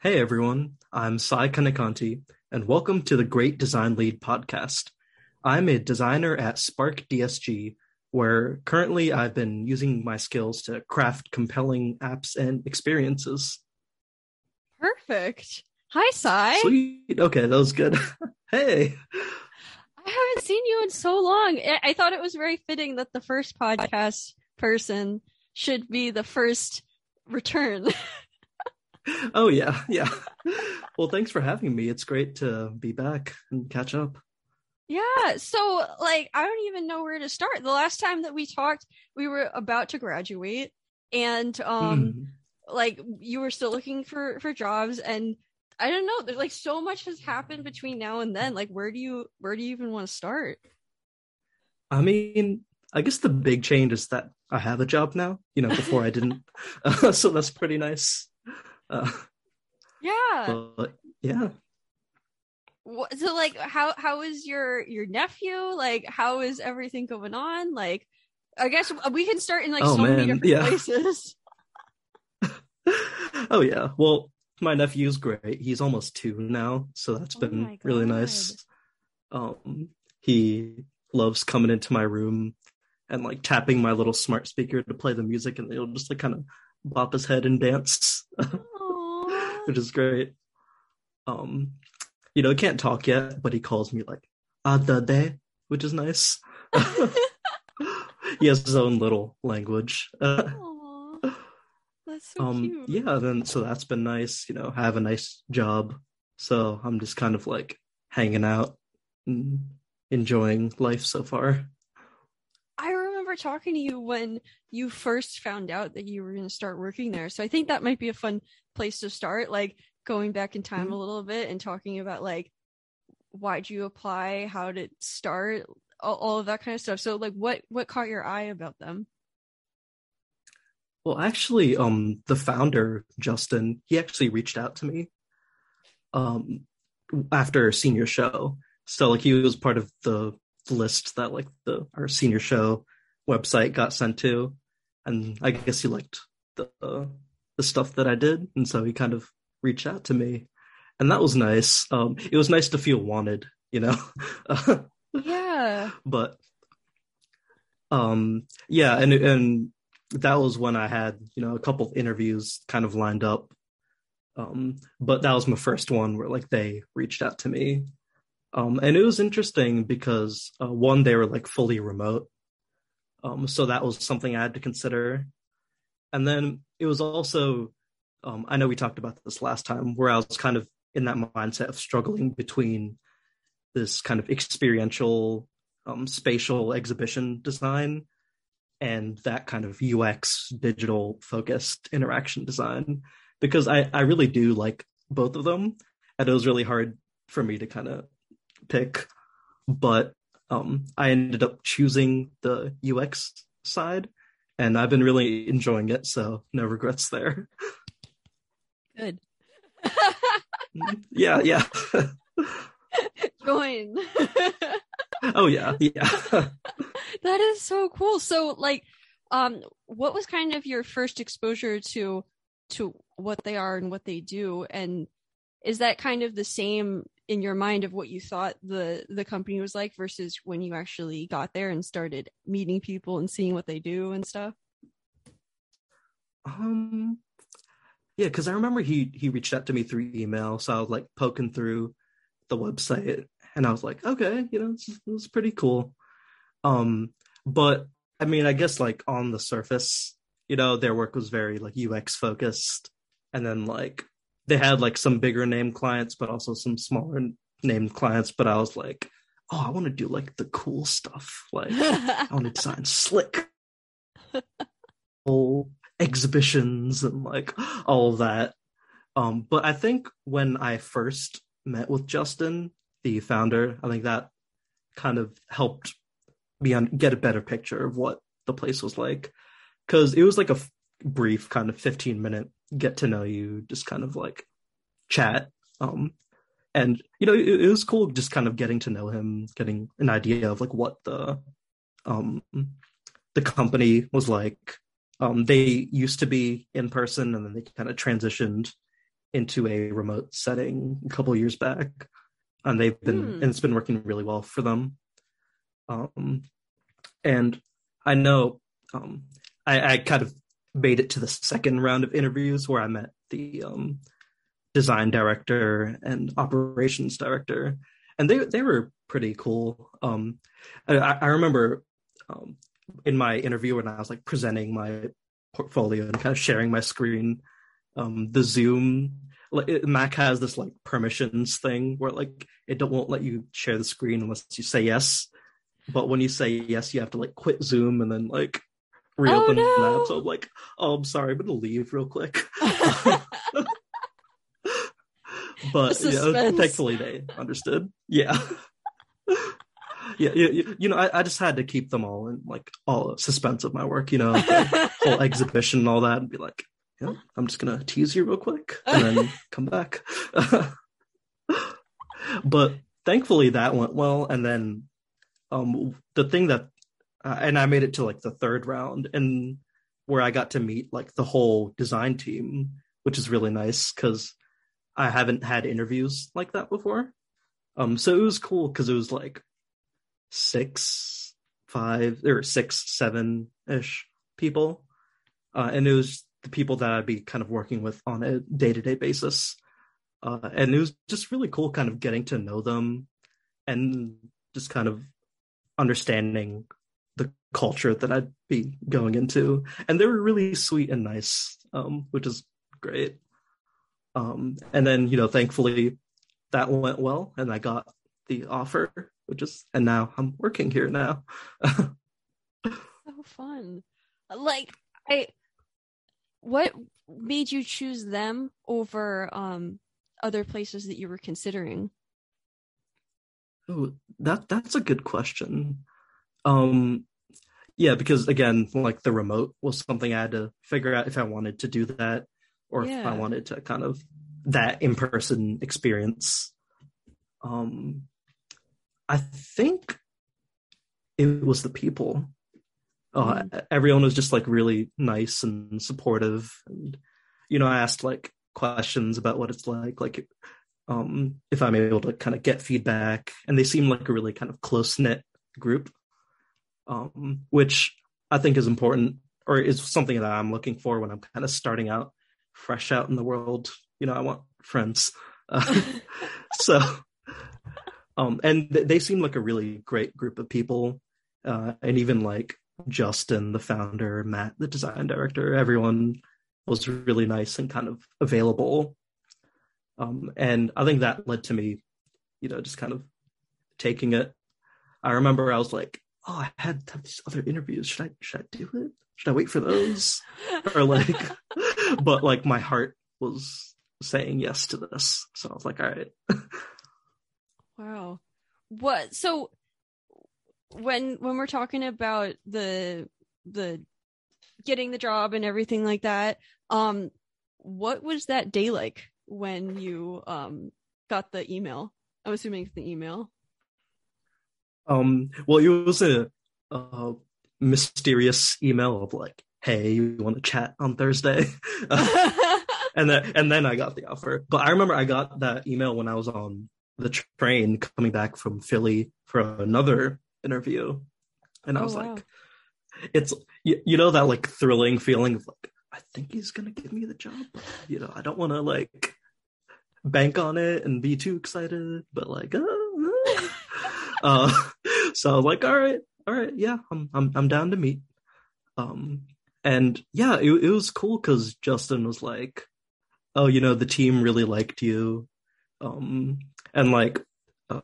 Hey everyone, I'm Sai Kannekanti, and welcome to the Great Design Lead podcast. I'm a designer at Spark DSG, where currently I've been using my skills to craft compelling apps and experiences. Perfect. Hi, Sai. Sweet. Okay, that was good. hey. I haven't seen you in so long. I thought it was very fitting that the first podcast person should be the first return. oh yeah, yeah. Well, thanks for having me. It's great to be back and catch up. Yeah, so like I don't even know where to start. The last time that we talked, we were about to graduate and um mm. like you were still looking for for jobs and I don't know, there's like so much has happened between now and then. Like where do you where do you even want to start? I mean, I guess the big change is that I have a job now. You know, before I didn't. Uh, so that's pretty nice. Uh, yeah. But yeah. So like, how how is your your nephew? Like, how is everything going on? Like, I guess we can start in like oh, so man. many different yeah. places. oh yeah. Well, my nephew's great. He's almost two now, so that's oh been really nice. Um, he loves coming into my room and like tapping my little smart speaker to play the music, and he'll just like kind of bop his head and dance. which is great. Um, you know, he can't talk yet, but he calls me like Adade, which is nice. he has his own little language. that's so um, cute. Yeah, then so that's been nice. You know, have a nice job. So I'm just kind of like hanging out and enjoying life so far. Talking to you when you first found out that you were going to start working there. So I think that might be a fun place to start like going back in time mm-hmm. a little bit and talking about like why'd you apply? How did it start? All, all of that kind of stuff. So like what what caught your eye about them? Well actually um the founder justin he actually reached out to me um after senior show. So like he was part of the list that like the our senior show website got sent to and i guess he liked the uh, the stuff that I did, and so he kind of reached out to me, and that was nice. Um, it was nice to feel wanted, you know. yeah. But um, yeah, and and that was when I had you know a couple of interviews kind of lined up. Um, but that was my first one where like they reached out to me. Um, and it was interesting because uh, one, they were like fully remote. Um, so that was something I had to consider. And then it was also, um, I know we talked about this last time, where I was kind of in that mindset of struggling between this kind of experiential, um, spatial exhibition design and that kind of UX digital focused interaction design because I, I really do like both of them. And it was really hard for me to kind of pick. But um, I ended up choosing the UX side and I've been really enjoying it, so no regrets there. Good. yeah, yeah. Join. oh yeah, yeah. that is so cool. So like um what was kind of your first exposure to to what they are and what they do and is that kind of the same in your mind of what you thought the the company was like versus when you actually got there and started meeting people and seeing what they do and stuff? Um yeah because i remember he he reached out to me through email so i was like poking through the website and i was like okay you know it's, it's pretty cool. Um but i mean i guess like on the surface you know their work was very like ux focused and then like they had like some bigger name clients, but also some smaller named clients. But I was like, oh, I want to do like the cool stuff. Like I want to design slick whole exhibitions and like all of that. Um, but I think when I first met with Justin, the founder, I think that kind of helped me un- get a better picture of what the place was like. Cause it was like a f- brief kind of 15 minute get to know you, just kind of like chat. Um, and you know, it, it was cool just kind of getting to know him, getting an idea of like what the um the company was like. Um, they used to be in person, and then they kind of transitioned into a remote setting a couple years back, and they've been Hmm. and it's been working really well for them. Um, and I know um, I, I kind of made it to the second round of interviews where I met the um, design director and operations director, and they they were pretty cool. Um, I, I remember um, in my interview when I was like presenting my portfolio and kind of sharing my screen, um, the Zoom like Mac has this like permissions thing where like it don't won't let you share the screen unless you say yes. But when you say yes, you have to like quit Zoom and then like reopen Oh, no. that. So I'm like, oh, I'm sorry, I'm gonna leave real quick. but The yeah, thankfully they understood. Yeah. Yeah, you, you know, I, I just had to keep them all in like all suspense of my work, you know, the whole exhibition and all that, and be like, yeah, I'm just gonna tease you real quick and then come back. but thankfully that went well, and then um the thing that uh, and I made it to like the third round, and where I got to meet like the whole design team, which is really nice because I haven't had interviews like that before. Um, so it was cool because it was like six, five, or six, seven ish people, uh, and it was the people that I'd be kind of working with on a day to day basis. Uh, and it was just really cool, kind of getting to know them and just kind of understanding the culture that I'd be going into. And they were really sweet and nice, um, which is great. Um, and then, you know, thankfully that went well and I got the offer, which is, and now I'm working here now. so fun. Like I what made you choose them over um other places that you were considering? Oh, that that's a good question. Um, yeah, because again, like the remote was something I had to figure out if I wanted to do that or if I wanted to kind of that in person experience. Um, I think it was the people. Uh, everyone was just like really nice and supportive, and you know, I asked like questions about what it's like, like um, if I'm able to kind of get feedback, and they seem like a really kind of close knit group, um, which I think is important or is something that I'm looking for when I'm kind of starting out fresh out in the world. You know, I want friends. Uh, so, um, and th- they seem like a really great group of people, uh, and even like Justin, the founder, Matt, the design director, everyone was really nice and kind of available. Um, and I think that led to me, you know, just kind of taking it. I remember I was like, oh, I had to have these other interviews. Should I should I do it? Should I wait for those? or like, but like my heart was saying yes to this, so I was like, all right. Wow. What so when when we're talking about the the getting the job and everything like that, um what was that day like when you um got the email? I'm assuming it's the email. Um, well, it was a, a mysterious email of like, hey, you want to chat on Thursday? and then and then I got the offer. But I remember I got that email when I was on the train coming back from Philly for another interview, and I Oh, was wow. like, it's you, you know that like thrilling feeling of like I think he's gonna give me the job. But, you know, I don't want to like bank on it and be too excited, but like, uh, uh. Uh so I was like, all right, all right, yeah, I'm I'm I'm down to meet. Um, and yeah, it it was cool because Justin was like, oh, you know, the team really liked you, um, and like,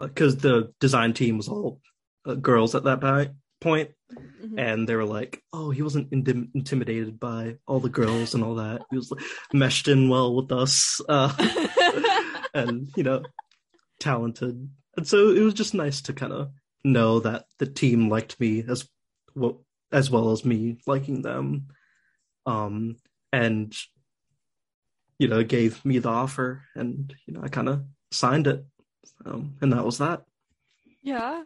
because the design team was all uh, girls at that pi- point, Mhm. and they were like, "Oh, he wasn't intim- intimidated by all the girls and all that. He was like, meshed in well with us, uh, and you know, talented." And so it was just nice to kind of know that the team liked me as well as well as me liking them, um, and you know, gave me the offer, and you know, I kind of signed it, um, and that was that. Yeah.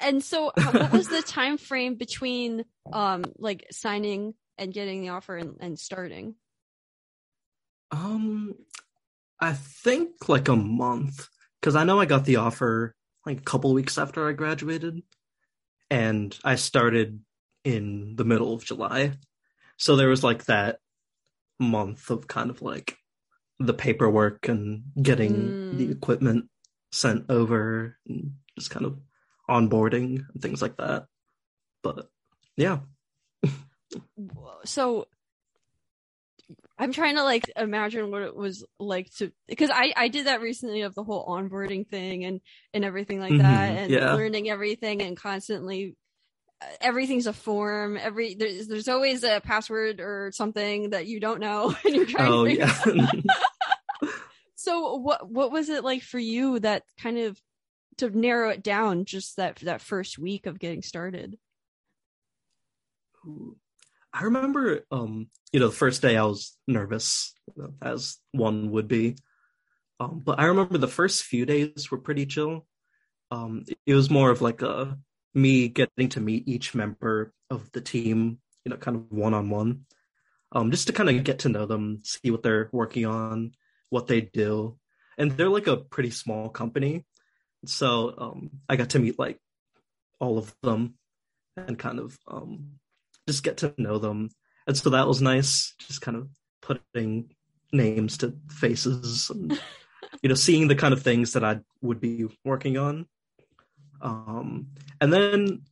And so what was the time frame between um like signing and getting the offer and, and starting? Um, I think like a month because I know I got the offer like a couple weeks after I graduated, and I started in the middle of July. So there was like that month of kind of like the paperwork and getting Mm. the equipment sent over and just kind of onboarding and things like that. But yeah. so I'm trying to like imagine what it was like to because I I did that recently of the whole onboarding thing and and everything like that Mhm, and yeah. learning everything and constantly uh, everything's a form. Every there's there's always a password or something that you don't know and you're trying Oh to yeah. so what what was it like for you that kind of to narrow it down just that that first week of getting started I remember, um, you know, the first day I was nervous, you know, as one would be. Um, but I remember the first few days were pretty chill. Um, it was more of like a me getting to meet each member of the team, you know, kind of one on one, just to kind of get to know them, see what they're working on, what they do, and they're like a pretty small company, so um, I got to meet like all of them and kind of um, just get to know them. And so that was nice, just kind of putting names to faces and you know, seeing the kind of things that I would be working on. Um, and then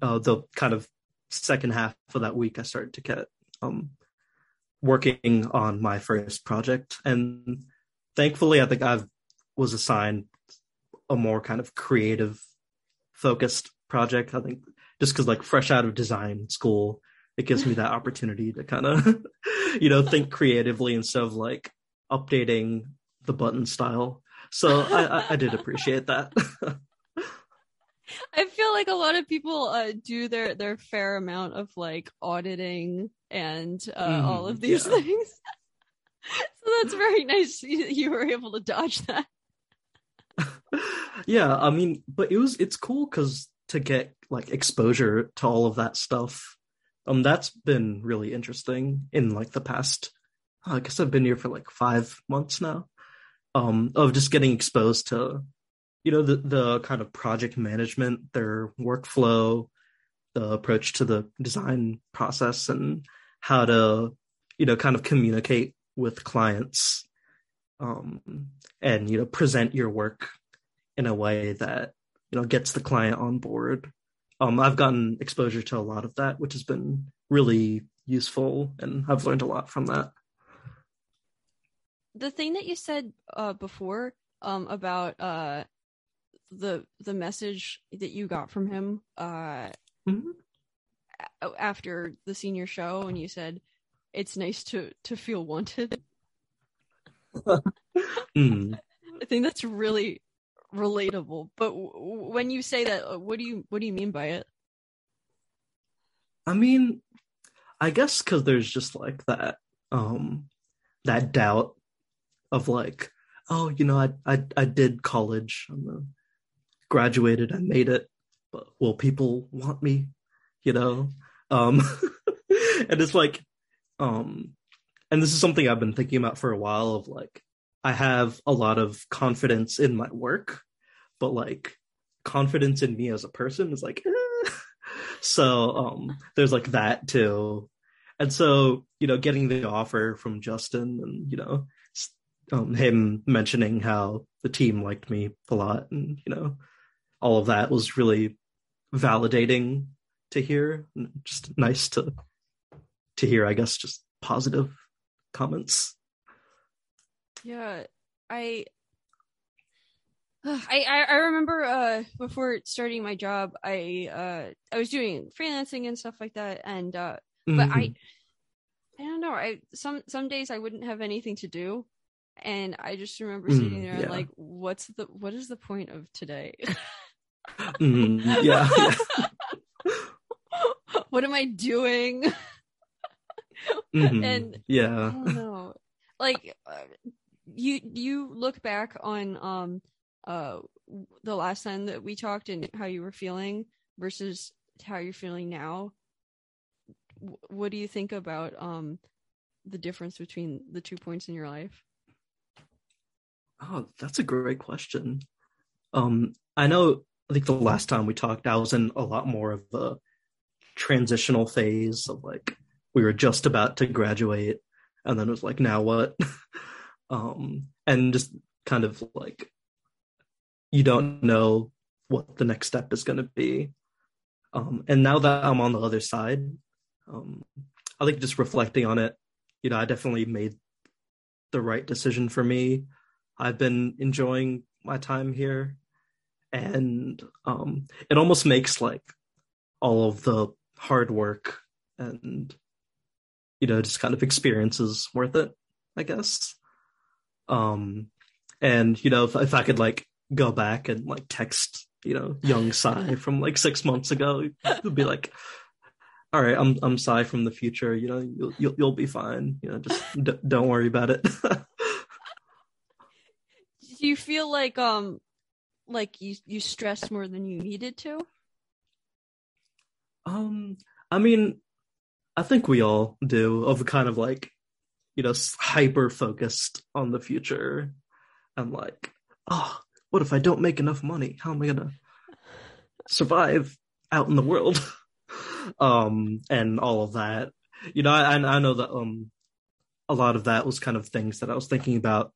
uh, the kind of second half of that week, I started to get um, working on my first project, and thankfully, I think I've was assigned a more kind of creative focused project. I think just because like fresh out of design school, it gives me that opportunity to kind of you know think creatively instead of like updating the button style. So I, I, did appreciate that. I feel like a lot of people uh, do their their fair amount of like auditing and uh, all of these yeah. things. so that's very nice. You, you were able to dodge that. yeah, I mean, but it was it's cool because to get like exposure to all of that stuff, um, that's been really interesting in like the past. I guess I've been here for like five months now. Um, of just getting exposed to, you know, the the kind of project management, their workflow, the approach to the design process, and how to, you know, kind of communicate with clients, um, and you know, present your work in a way that you know gets the client on board. Um, I've gotten exposure to a lot of that, which has been really useful, and I've learned a lot from that. The thing that you said uh, before um, about uh, the the message that you got from him uh, Mhm. a- after the senior show, and you said it's nice to to feel wanted. Mm. I think that's really relatable. But w- when you say that, uh, what do you what do you mean by it? I mean, I guess because there's just like that, um, that doubt of like, oh, you know, I I I did college, I'm graduated, I made it, but will people want me? You know, um, and it's like, um, and this is something I've been thinking about for a while. Of like, I have a lot of confidence in my work, but like confidence in me as a person is like. eh. So um, there's like that too, and so you know, getting the offer from Justin, and you know, um, him mentioning how the team liked me a lot, and you know, all of that was really validating to hear. Just nice to to hear, I guess, just positive comments. Yeah, I. I, I I remember uh before starting my job I uh I was doing freelancing and stuff like that and uh but I Mhm. I don't know I some some days I wouldn't have anything to do and I just remember sitting Mm, there yeah. and like what's the what is the point of today Mhm. yeah, yeah. what am I doing Mhm. And- I yeah. don't know. Like uh, you you look back on um uh the last time that we talked and how you were feeling versus how you're feeling now. What do you think about um the difference between the two points in your life? Oh, that's a great question. Um, I know. I think the last time we talked, I was in a lot more of a transitional phase of like we were just about to graduate, and then it was like, now what? um, and just kind of like you don't know what the next step is going to be. Um, and now that I'm on the other side, um, I think just reflecting on it, you know, I definitely made the right decision for me. I've been enjoying my time here, and um, it almost makes like all of the hard work and you know just kind of experiences worth it, I guess. Um, and you know, if, if I could like go back and like text you know young Sai from like six months ago, it'd be like, all right, I'm I'm Sai from the future. You know, you'll you'll, you'll be fine. You know, just d- don't worry about it. Do you feel like um like you you stressed more than you needed to? Um, I mean, I think we all do. Of a kind of like, you know, hyper focused on the future, and like, oh, what if I don't make enough money? How am I gonna survive out in the world? um, and all of that. You know, I I know that um, a lot of that was kind of things that I was thinking about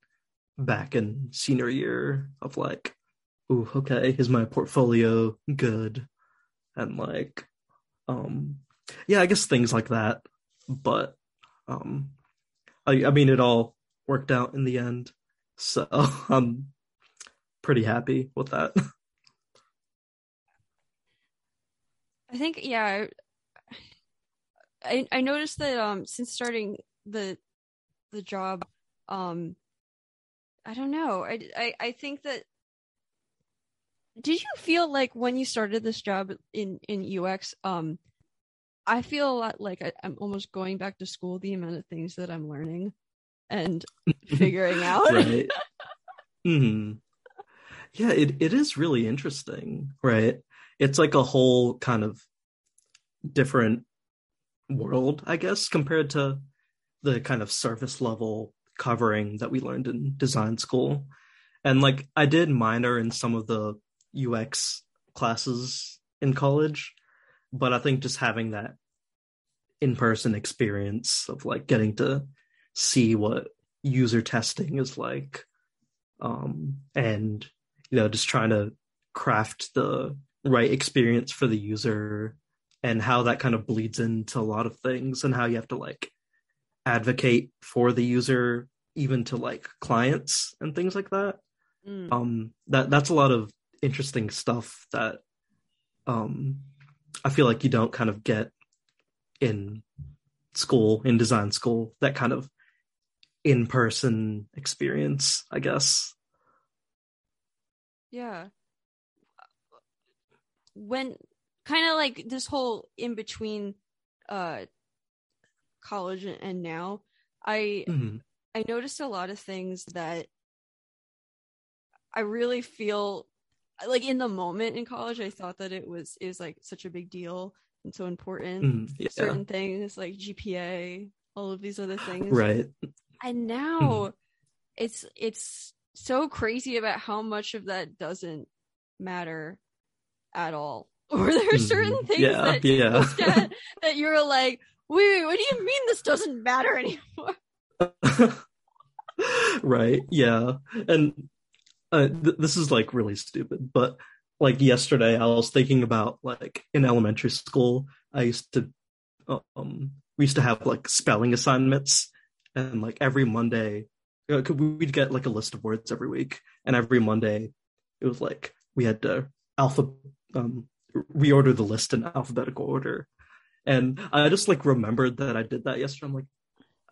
back in senior year of like, ooh, okay, is my portfolio good? And like, um, yeah, I guess things like that. But um, I I mean, it all worked out in the end, so I'm pretty happy with that. I think yeah. I I noticed that um since starting the the job um I don't know. I, I, I think that. Did you feel like when you started this job in in UX, um, I feel a lot like I, I'm almost going back to school. The amount of things that I'm learning and figuring out. right. hmm Yeah, it it is really interesting, right? It's like a whole kind of different world, I guess, compared to the kind of surface level covering that we learned in design school. And like I did minor in some of the UX classes in college, but I think just having that in-person experience of like getting to see what user testing is like um and you know just trying to craft the right experience for the user and how that kind of bleeds into a lot of things and how you have to like advocate for the user even to like clients and things like that mm. um that that's a lot of interesting stuff that um i feel like you don't kind of get in school in design school that kind of in-person experience i guess yeah when kind of like this whole in between uh college and now i mm-hmm. i noticed a lot of things that i really feel like in the moment in college i thought that it was it was like such a big deal and so important mm, yeah. certain things like gpa all of these other things right and now mm. it's it's so crazy about how much of that doesn't matter at all or there are certain mm, things yeah, that, yeah. that you're like wait, wait, what do you mean this doesn't matter anymore? right. Yeah. And uh, th- this is like really stupid, but like yesterday, I was thinking about like in elementary school, I used to, um, we used to have like spelling assignments, and like every Monday, uh, we'd get like a list of words every week, and every Monday, it was like we had to alpha um reorder the list in alphabetical order and I just like remembered that I did that yesterday. I'm like,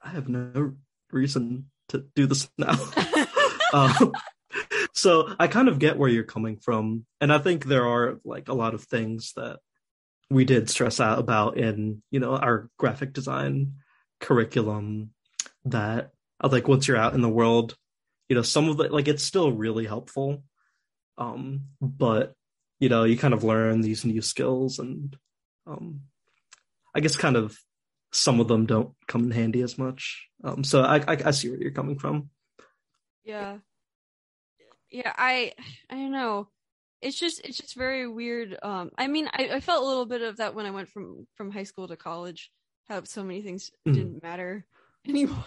I have no reason to do this now. um, so I kind of get where you're coming from, and I think there are like a lot of things that we did stress out about in you know our graphic design curriculum that I think once you're out in the world, you know, some of it like it's still really helpful. Um, but you know, you kind of learn these new skills and um I guess kind of some of them don't come in handy as much. Um, so I, I, I see where you're coming from. Yeah, yeah, I I don't know. It's just it's just very weird. Um, I mean, I, I felt a little bit of that when I went from from high school to college. How so many things Mhm. didn't matter anymore.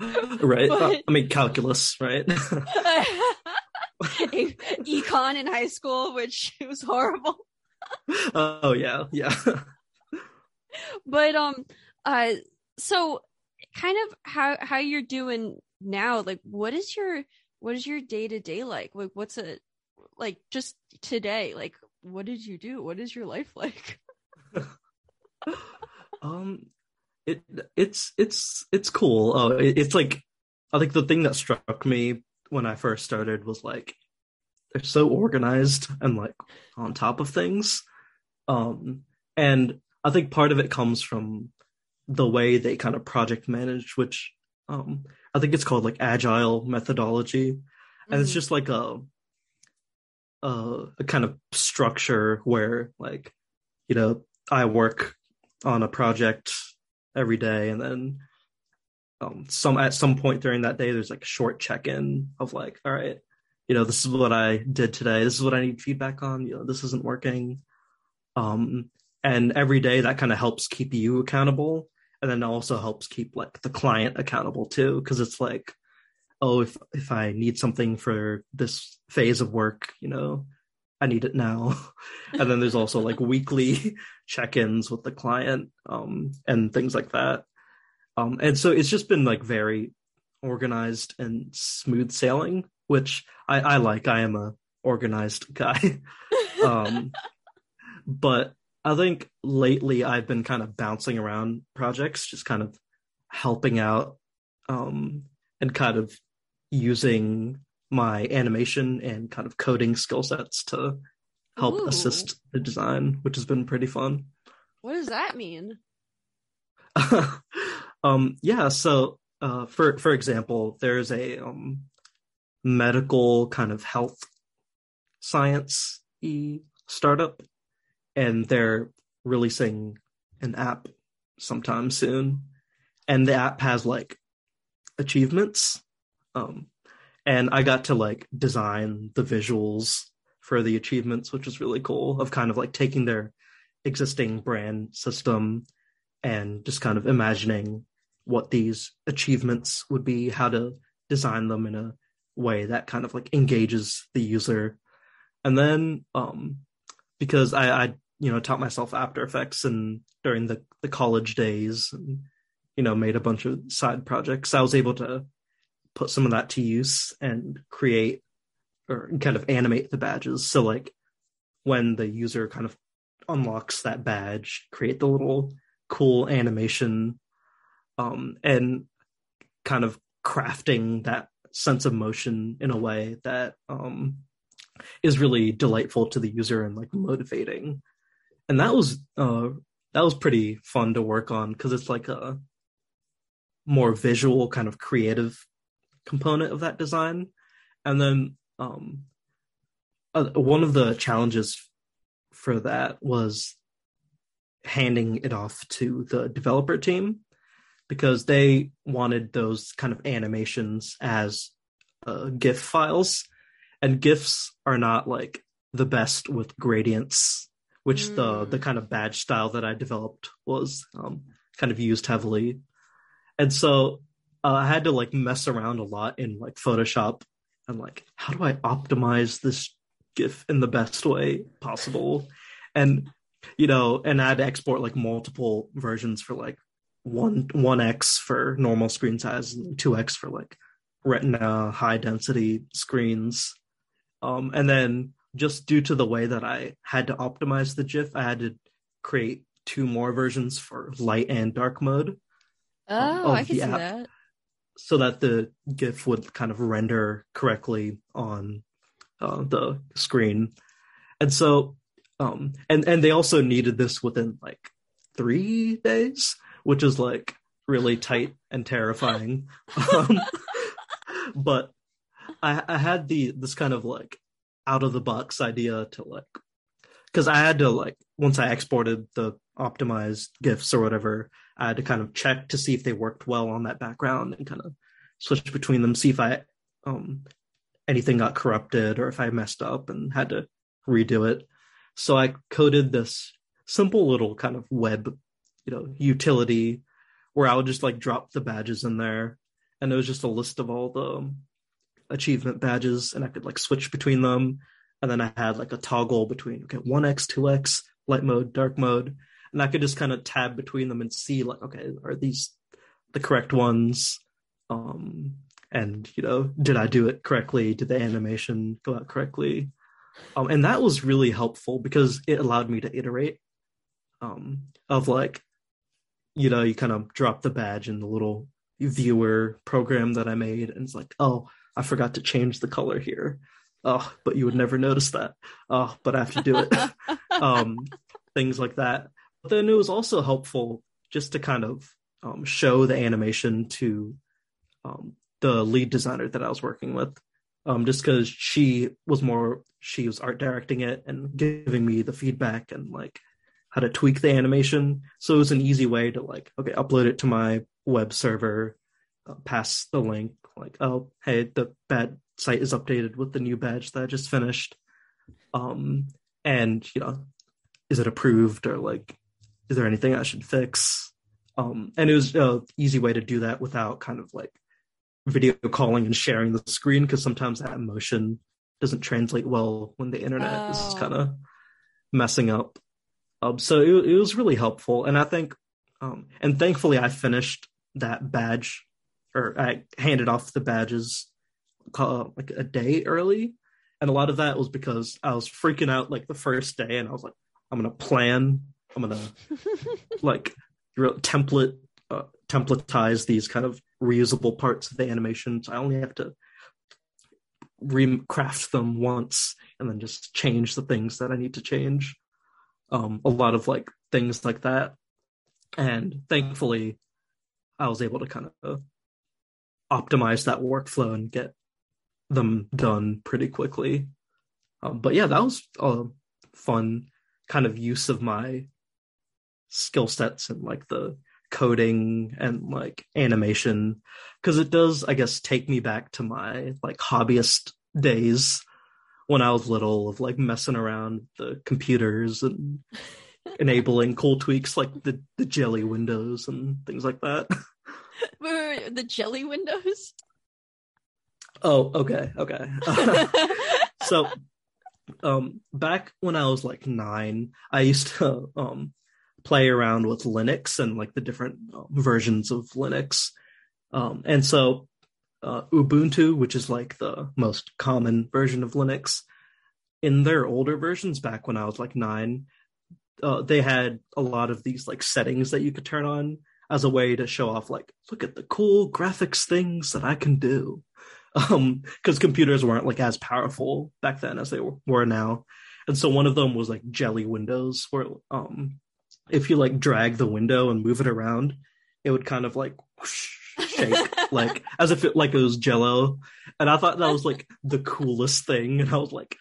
right. Uh, But- I mean, calculus, right? Econ in high school, which was horrible. oh yeah, yeah. But um, uh, so kind of how how you're doing now? Like, what is your what is your day to day like? Like, what's a like just today? Like, what did you do? What is your life like? um, it it's it's it's cool. Oh, it, it's like I think the thing that struck me when I first started was like they're so organized and like on top of things. Um, and I think part of it comes from the way they kind of project manage, which um, I think it's called like agile methodology, and it's Mhm. just like a, a a kind of structure where like you know I work on a project every day, and then um, some at some point during that day, there's like a short check in of like, all right, you know, this is what I did today. This is what I need feedback on. You know, this isn't working. Um, and every day that kind of helps keep you accountable, and then also helps keep like the client accountable too, because it's like, oh, if if I need something for this phase of work, you know, I need it now. and then there's also like weekly check-ins with the client um, and things like that. Um, and so it's just been like very organized and smooth sailing, which I, I like. I am a organized guy. um, but I think lately I've been kind of bouncing around projects, just kind of helping out um, and kind of using my animation and kind of coding skill sets to help Ooh. assist the design, which has been pretty fun. what does that mean? um, yeah, so uh, for for example, there's a um, medical kind of health science e startup, and they're releasing an app sometime soon, and the app has like achievements, um, and I got to like design the visuals for the achievements, which was really cool. Of kind of like taking their existing brand system and just kind of imagining what these achievements would be, how to design them in a way that kind of like engages the user. And then um because I, I you know taught myself After Effects and during the, the college days and you know made a bunch of side projects, I was able to put some of that to use and create or kind of animate the badges. So like when the user kind of unlocks that badge, create the little cool animation um, and kind of crafting that sense of motion in a way that um, is really delightful to the user and like motivating. And that was uh, that was pretty fun to work on because it's like a more visual kind of creative component of that design. And then um, uh, one of the challenges for that was handing it off to the developer team because they wanted those kind of animations as uh, GIF files, and GIFs are not like the best with gradients, which the Mm. the kind of badge style that I developed was um, kind of used heavily, and so uh, I had to like mess around a lot in like Photoshop and like how do I optimize this GIF in the best way possible, and you know, and I had to export like multiple versions for like one one x for normal screen size and two x for like retina high density screens. Um and then just due to the way that i had to optimize the gif i had to create two more versions for light and dark mode Oh, of I can see app. that. so that the gif would kind of render correctly on uh, the screen and so um and and they also needed this within like three days which is like really tight and terrifying um, but I, I had the this kind of like out of the box idea to like because I had to like once I exported the optimized gifs or whatever, I had to kind of check to see if they worked well on that background and kind of switch between them, see if I um anything got corrupted or if I messed up and had to redo it. So I coded this simple little kind of web, you know, utility where I would just like drop the badges in there and it was just a list of all the achievement badges and I could like switch between them. And then I had like a toggle between okay, 1x, 2x, light mode, dark mode. And I could just kind of tab between them and see like, okay, are these the correct ones? Um, and you know, did I do it correctly? Did the animation go out correctly? Um, and that was really helpful because it allowed me to iterate. Um, of like, you know, you kind of drop the badge in the little viewer program that I made, and it's like, oh, I forgot to change the color here. Oh, but you would never notice that. Oh, but I have to do it. um, things like that. But then it was also helpful just to kind of um, show the animation to um, the lead designer that I was working with. Um, just because she was more, she was art directing it and giving me the feedback and like how to tweak the animation. So it was an easy way to like, okay, upload it to my web server, uh, pass the link, like, oh, hey, the bad site is updated with the new badge that I just finished. Um, and you know, is it approved or like, is there anything I should fix? Um, and it was an easy way to do that without kind of like video calling and sharing the screen because sometimes that emotion doesn't translate well when the internet oh. is kind of messing up. Um, so it, it, was really helpful, and I think, um, and thankfully, I finished that badge, or I handed off the badges uh, like a day early, and a lot of that was because I was freaking out like the first day, and I was like, I'm gonna plan, I'm gonna like template uh, templatize these kind of reusable parts of the animations. I only have to recraft them once and then just change the things that I need to change. Um, a lot of like things like that. And thankfully, I was able to kind of optimize that workflow and get them done pretty quickly. Um, but yeah, that was a fun kind of use of my skill sets and like the coding and like animation because it does i guess take me back to my like hobbyist days when i was little of like messing around the computers and enabling cool tweaks like the the jelly windows and things like that the jelly windows? Oh okay okay. So um back when i was like nine i used to um play around with Linux and like the different uh, versions of Linux. Um, and so uh, Ubuntu, which is like the most common version of Linux, in their older versions back when I was like nine, uh, they had a lot of these like settings that you could turn on as a way to show off like look at the cool graphics things that I can do. Um, because computers weren't like as powerful back then as they were, now. And so one of them was like jelly windows where um if you like drag the window and move it around, it would kind of like whoosh, shake, like as if it like it was Jello. And I thought that was like the coolest thing. And I was like,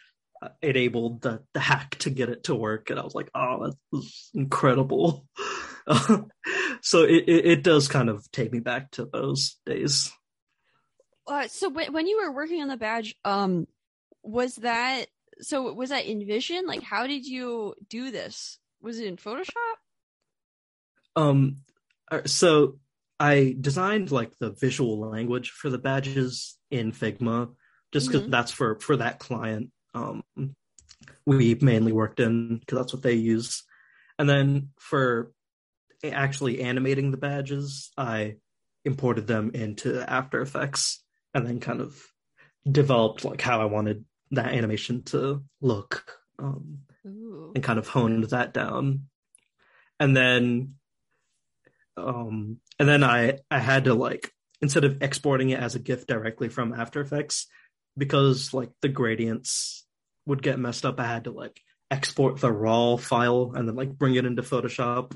enabled the the hack to get it to work, and I was like, oh, that's incredible. so it, it, it does kind of take me back to those days. Uh, so when when you were working on the badge, um, was that so? Was that InVision? Like, how did you do this? Was it in Photoshop? Um, uh, so I designed like the visual language for the badges in Figma, just because mm-hmm. that's for for that client. Um, we mainly worked in because that's what they use, and then for actually animating the badges, I imported them into After Effects and then kind of developed like how I wanted that animation to look um, and kind of honed that down. And then um and then I I had to like instead of exporting it as a GIF directly from After Effects, because like the gradients would get messed up, I had to like export the raw file and then like bring it into Photoshop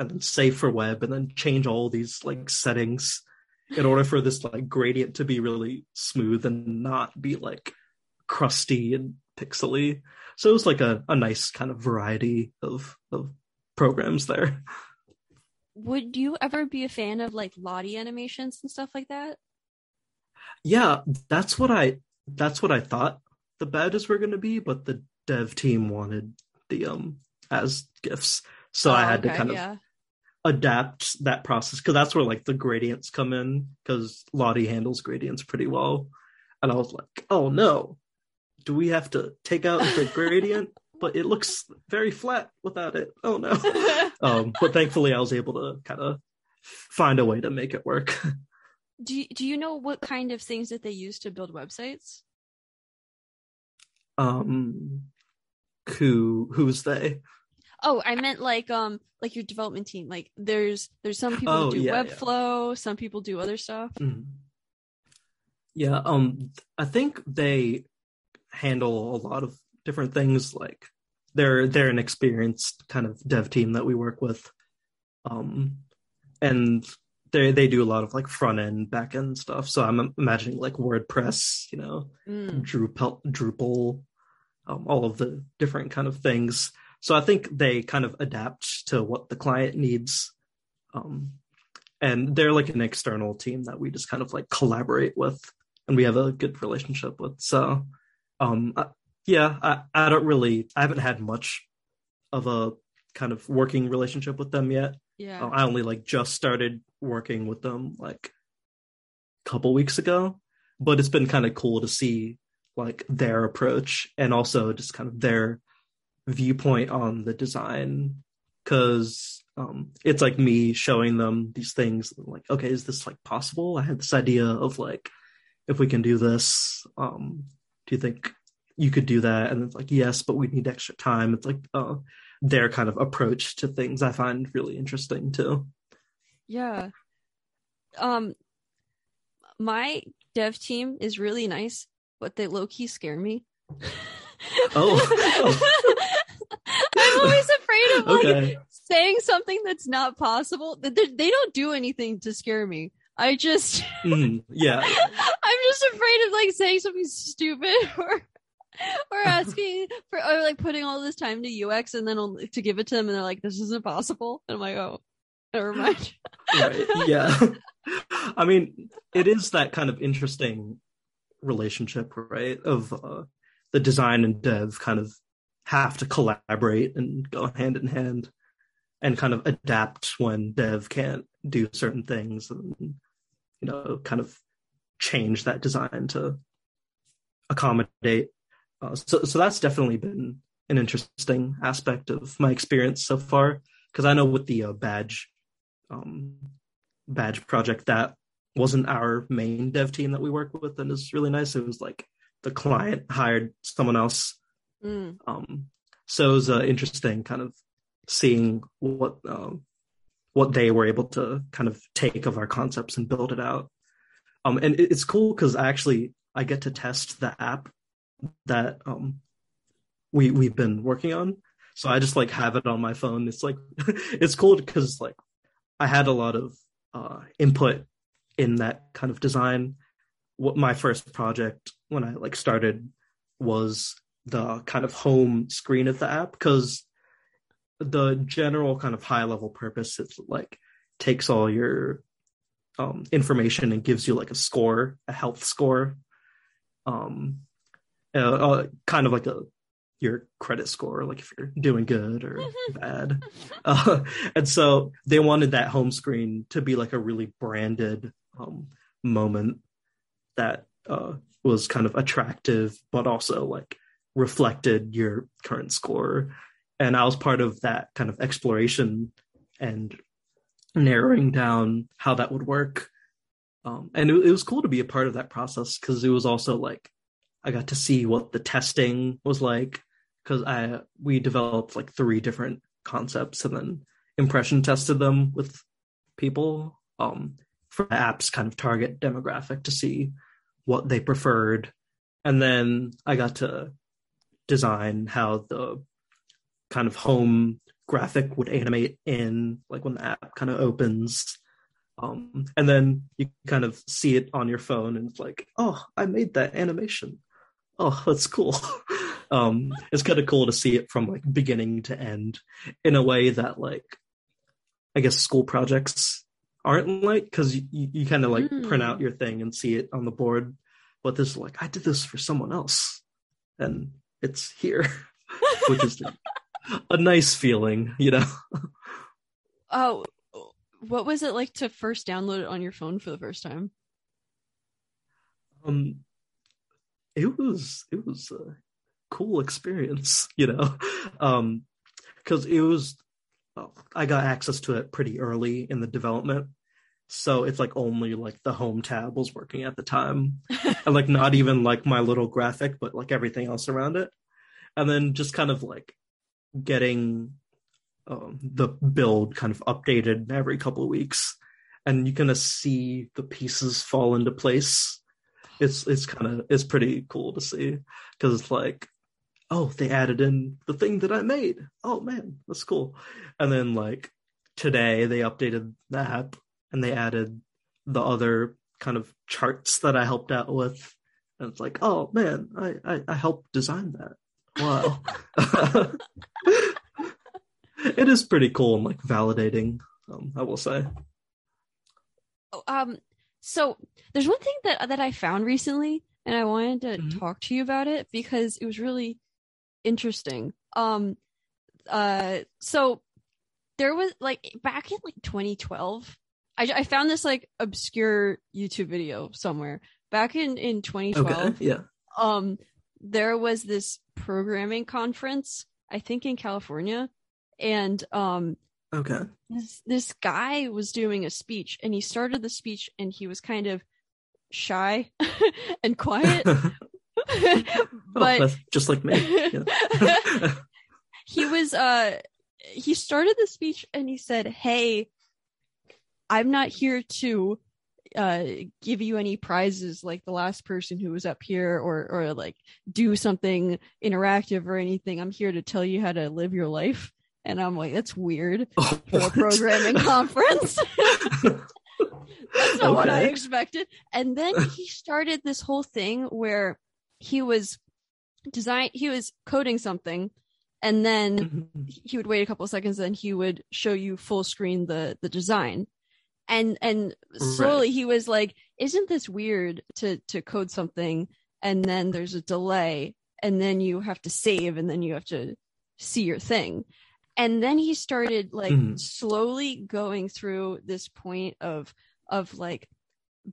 and then save for web and then change all these like settings in order for this like gradient to be really smooth and not be like crusty and pixely. So it was like a, a nice kind of variety of of programs there. would you ever be a fan of like Lottie animations and stuff like that? Yeah, that's what I that's what I thought the badges were going to be, but the dev team wanted the um as gifts, so Oh, I had to okay, kind of yeah. Adapt that process because that's where like the gradients come in because Lottie handles gradients pretty well, and I was like, oh no, do we have to take out the gradient? but it looks very flat without it. Oh no. um, but thankfully, I was able to kind of find a way to make it work. do you, do you know what kind of things that they use to build websites? um, who who's they? Oh, I meant like um like your development team. Like there's there's some people Oh, who do yeah, yeah. Webflow, some people do other stuff. Mhm. Yeah, um, I think they handle a lot of different things. Like they're they're an experienced kind of dev team that we work with, um, and they they do a lot of like front end, back end stuff. So I'm imagining like WordPress, you know, Mm. Drupal, Drupal, um, all of the different kind of things. So I think they kind of adapt to what the client needs. Um, and they're like an external team that we just kind of like collaborate with and we have a good relationship with. So, um, I, yeah, I, I don't really, I haven't had much of a kind of working relationship with them yet. Yeah. Uh, I only like just started working with them like a couple weeks ago, but it's been kind of cool to see like their approach and also just kind of their viewpoint on the design because um, it's like me showing them these things like okay is this like possible i had this idea of like if we can do this um, do you think you could do that and it's like yes but we need extra time it's like uh, their kind of approach to things i find really interesting too Yeah. Um my dev team is really nice, but they low key scare me. Oh. I'm always afraid of like okay saying something that's not possible. They, they don't do anything to scare me. I just Mhm, yeah I'm just afraid of like saying something stupid or or asking for or like putting all this time to UX and then only to give it to them and they're like this isn't possible and I'm like oh never mind. right yeah i mean it is that kind of interesting relationship right of uh, the design and dev kind of have to collaborate and go hand in hand and kind of adapt when dev can't do certain things and you know kind of change that design to accommodate. Uh, so so that's definitely been an interesting aspect of my experience so far because i know with the uh, badge um, badge project that wasn't our main dev team that we work with and is really nice. It was like the client hired someone else Mm. um, so it was uh, interesting kind of seeing what um, what they were able to kind of take of our concepts and build it out. Um, and it, it's cool because actually i get to test the app that um, we we've been working on. So i just like have it on my phone. It's like it's cool because like i had a lot of uh, input in that kind of design. What my first project when i like started was the kind of home screen of the app because the general kind of high level purpose is like takes all your um, information and gives you like a score a health score. Um uh, uh, kind of like a your credit score like if you're doing good or bad. Uh, and so they wanted that home screen to be like a really branded um, moment that uh, was kind of attractive but also like reflected your current score. And i was part of that kind of exploration and narrowing down how that would work. Um, and it, it was cool to be a part of that process because it was also like i got to see what the testing was like because i we developed like three different concepts and then impression tested them with people um, for the app's kind of target demographic to see what they preferred. And then i got to design how the kind of home graphic would animate in like when the app kind of opens. Um, and then you kind of see it on your phone and it's like oh i made that animation. Oh that's cool. Um, it's kind of cool to see it from like beginning to end in a way that like i guess school projects aren't like because you, you kind of like Mm. print out your thing and see it on the board. But this is like I did this for someone else, and it's here, which is a nice feeling, you know. Oh, what was it like to first download it on your phone for the first time? Um, it was it was a cool experience, you know, um, because it was I got access to it pretty early in the development. So it's like only like the home tab was working at the time. and like not even like my little graphic, but like everything else around it. And then just kind of like getting um, the build kind of updated every couple of weeks. And you kind of see the pieces fall into place. It's it's kind of it's pretty cool to see because it's like oh, they added in the thing that I made. Oh man, that's cool. And then like today they updated the app and they added the other kind of charts that I helped out with. And it's like, oh man, I I, I helped design that. Wow. it is pretty cool and like validating, um, I will say. Oh, um so there's one thing that that I found recently and I wanted to mm-hmm. talk to you about it because it was really interesting. Um, uh, so there was like back in like 2012, I, I found this like obscure YouTube video somewhere back in in 2012. Okay, yeah. Um, there was this programming conference, I think in California, and um, okay, this this guy was doing a speech, and he started the speech, and he was kind of shy and quiet but oh, just like me. he was uh he started the speech and he said, "Hey, I'm not here to uh give you any prizes like the last person who was up here or or like do something interactive or anything. I'm here to tell you how to live your life." And I'm like, "That's weird oh, for a programming conference." That's not okay. what I expected. And then he started this whole thing where he was design he was coding something and then mm-hmm. he would wait a couple of seconds and he would show you full screen the the design and and slowly right. he was like isn't this weird to to code something and then there's a delay and then you have to save and then you have to see your thing and then he started like mm. slowly going through this point of of like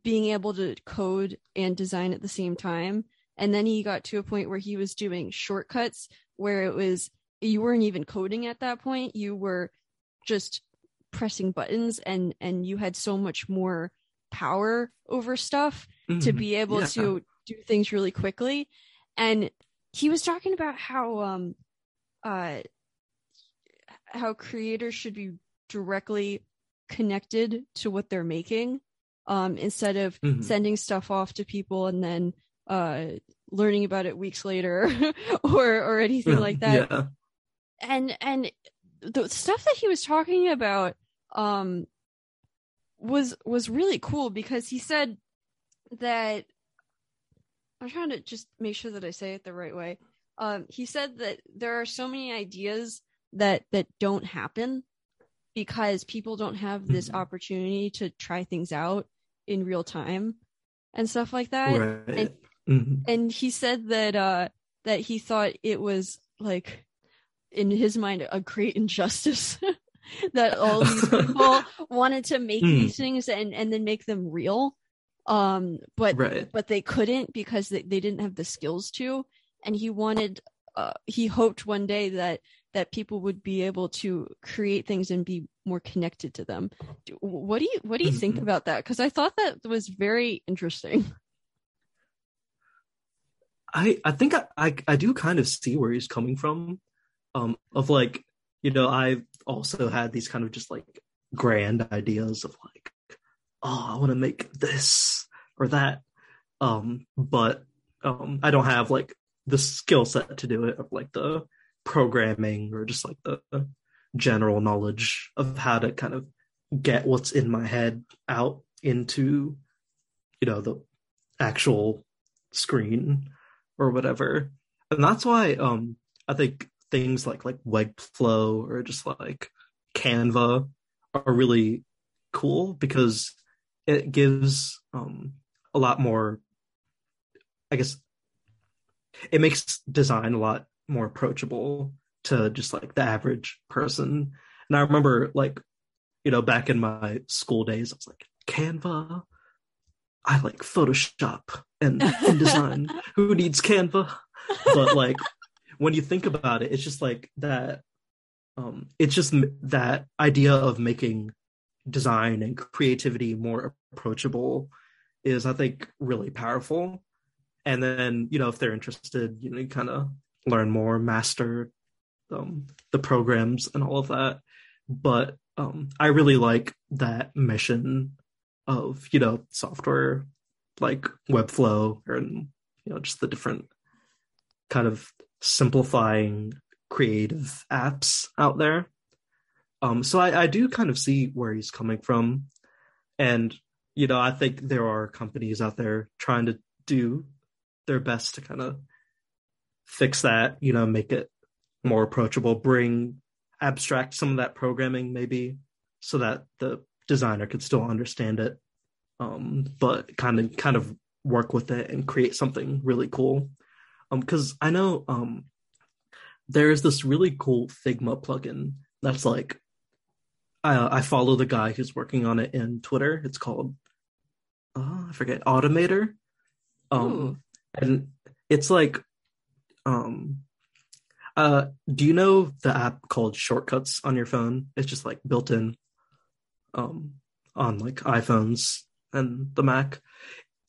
being able to code and design at the same time and then he got to a point where he was doing shortcuts where it was you weren't even coding at that point you were just pressing buttons and and you had so much more power over stuff mm-hmm. to be able yeah. to do things really quickly and he was talking about how um uh how creators should be directly connected to what they're making um instead of mm-hmm. sending stuff off to people and then uh learning about it weeks later or or anything like that yeah. and and the stuff that he was talking about um was was really cool because he said that I'm trying to just make sure that I say it the right way. Um, he said that there are so many ideas that that don't happen because people don't have this mm-hmm. opportunity to try things out in real time and stuff like that. Right. And Mm-hmm. And he said that uh that he thought it was like in his mind a great injustice that all these people wanted to make mm. these things and and then make them real um but right. but they couldn't because they, they didn't have the skills to and he wanted uh, he hoped one day that that people would be able to create things and be more connected to them what do you what do you mm-hmm. think about that because i thought that was very interesting I I think I, I, I do kind of see where he's coming from. Um, of like, you know, I've also had these kind of just like grand ideas of like, oh, I want to make this or that. Um, but um, I don't have like the skill set to do it of like the programming or just like the general knowledge of how to kind of get what's in my head out into you know the actual screen or whatever. And that's why um I think things like like Webflow or just like Canva are really cool because it gives um a lot more I guess it makes design a lot more approachable to just like the average person. And I remember like, you know, back in my school days, I was like, Canva. I like Photoshop and InDesign. Who needs Canva? But like when you think about it, it's just like that. Um, it's just that idea of making design and creativity more approachable is, I think, really powerful. And then, you know, if they're interested, you know, you kind of learn more, master um, the programs and all of that. But um, I really like that mission of you know software like Webflow and you know just the different kind of simplifying creative apps out there. Um, so I, I do kind of see where he's coming from, and you know I think there are companies out there trying to do their best to kind of fix that, you know, make it more approachable, bring abstract some of that programming maybe so that the designer could still understand it um but kind of kind of work with it and create something really cool um because i know um there's this really cool figma plugin that's like i i follow the guy who's working on it in twitter it's called uh, i forget automator um Ooh. and it's like um uh, do you know the app called Shortcuts on your phone? It's just like built in um, on like iPhones and the Mac.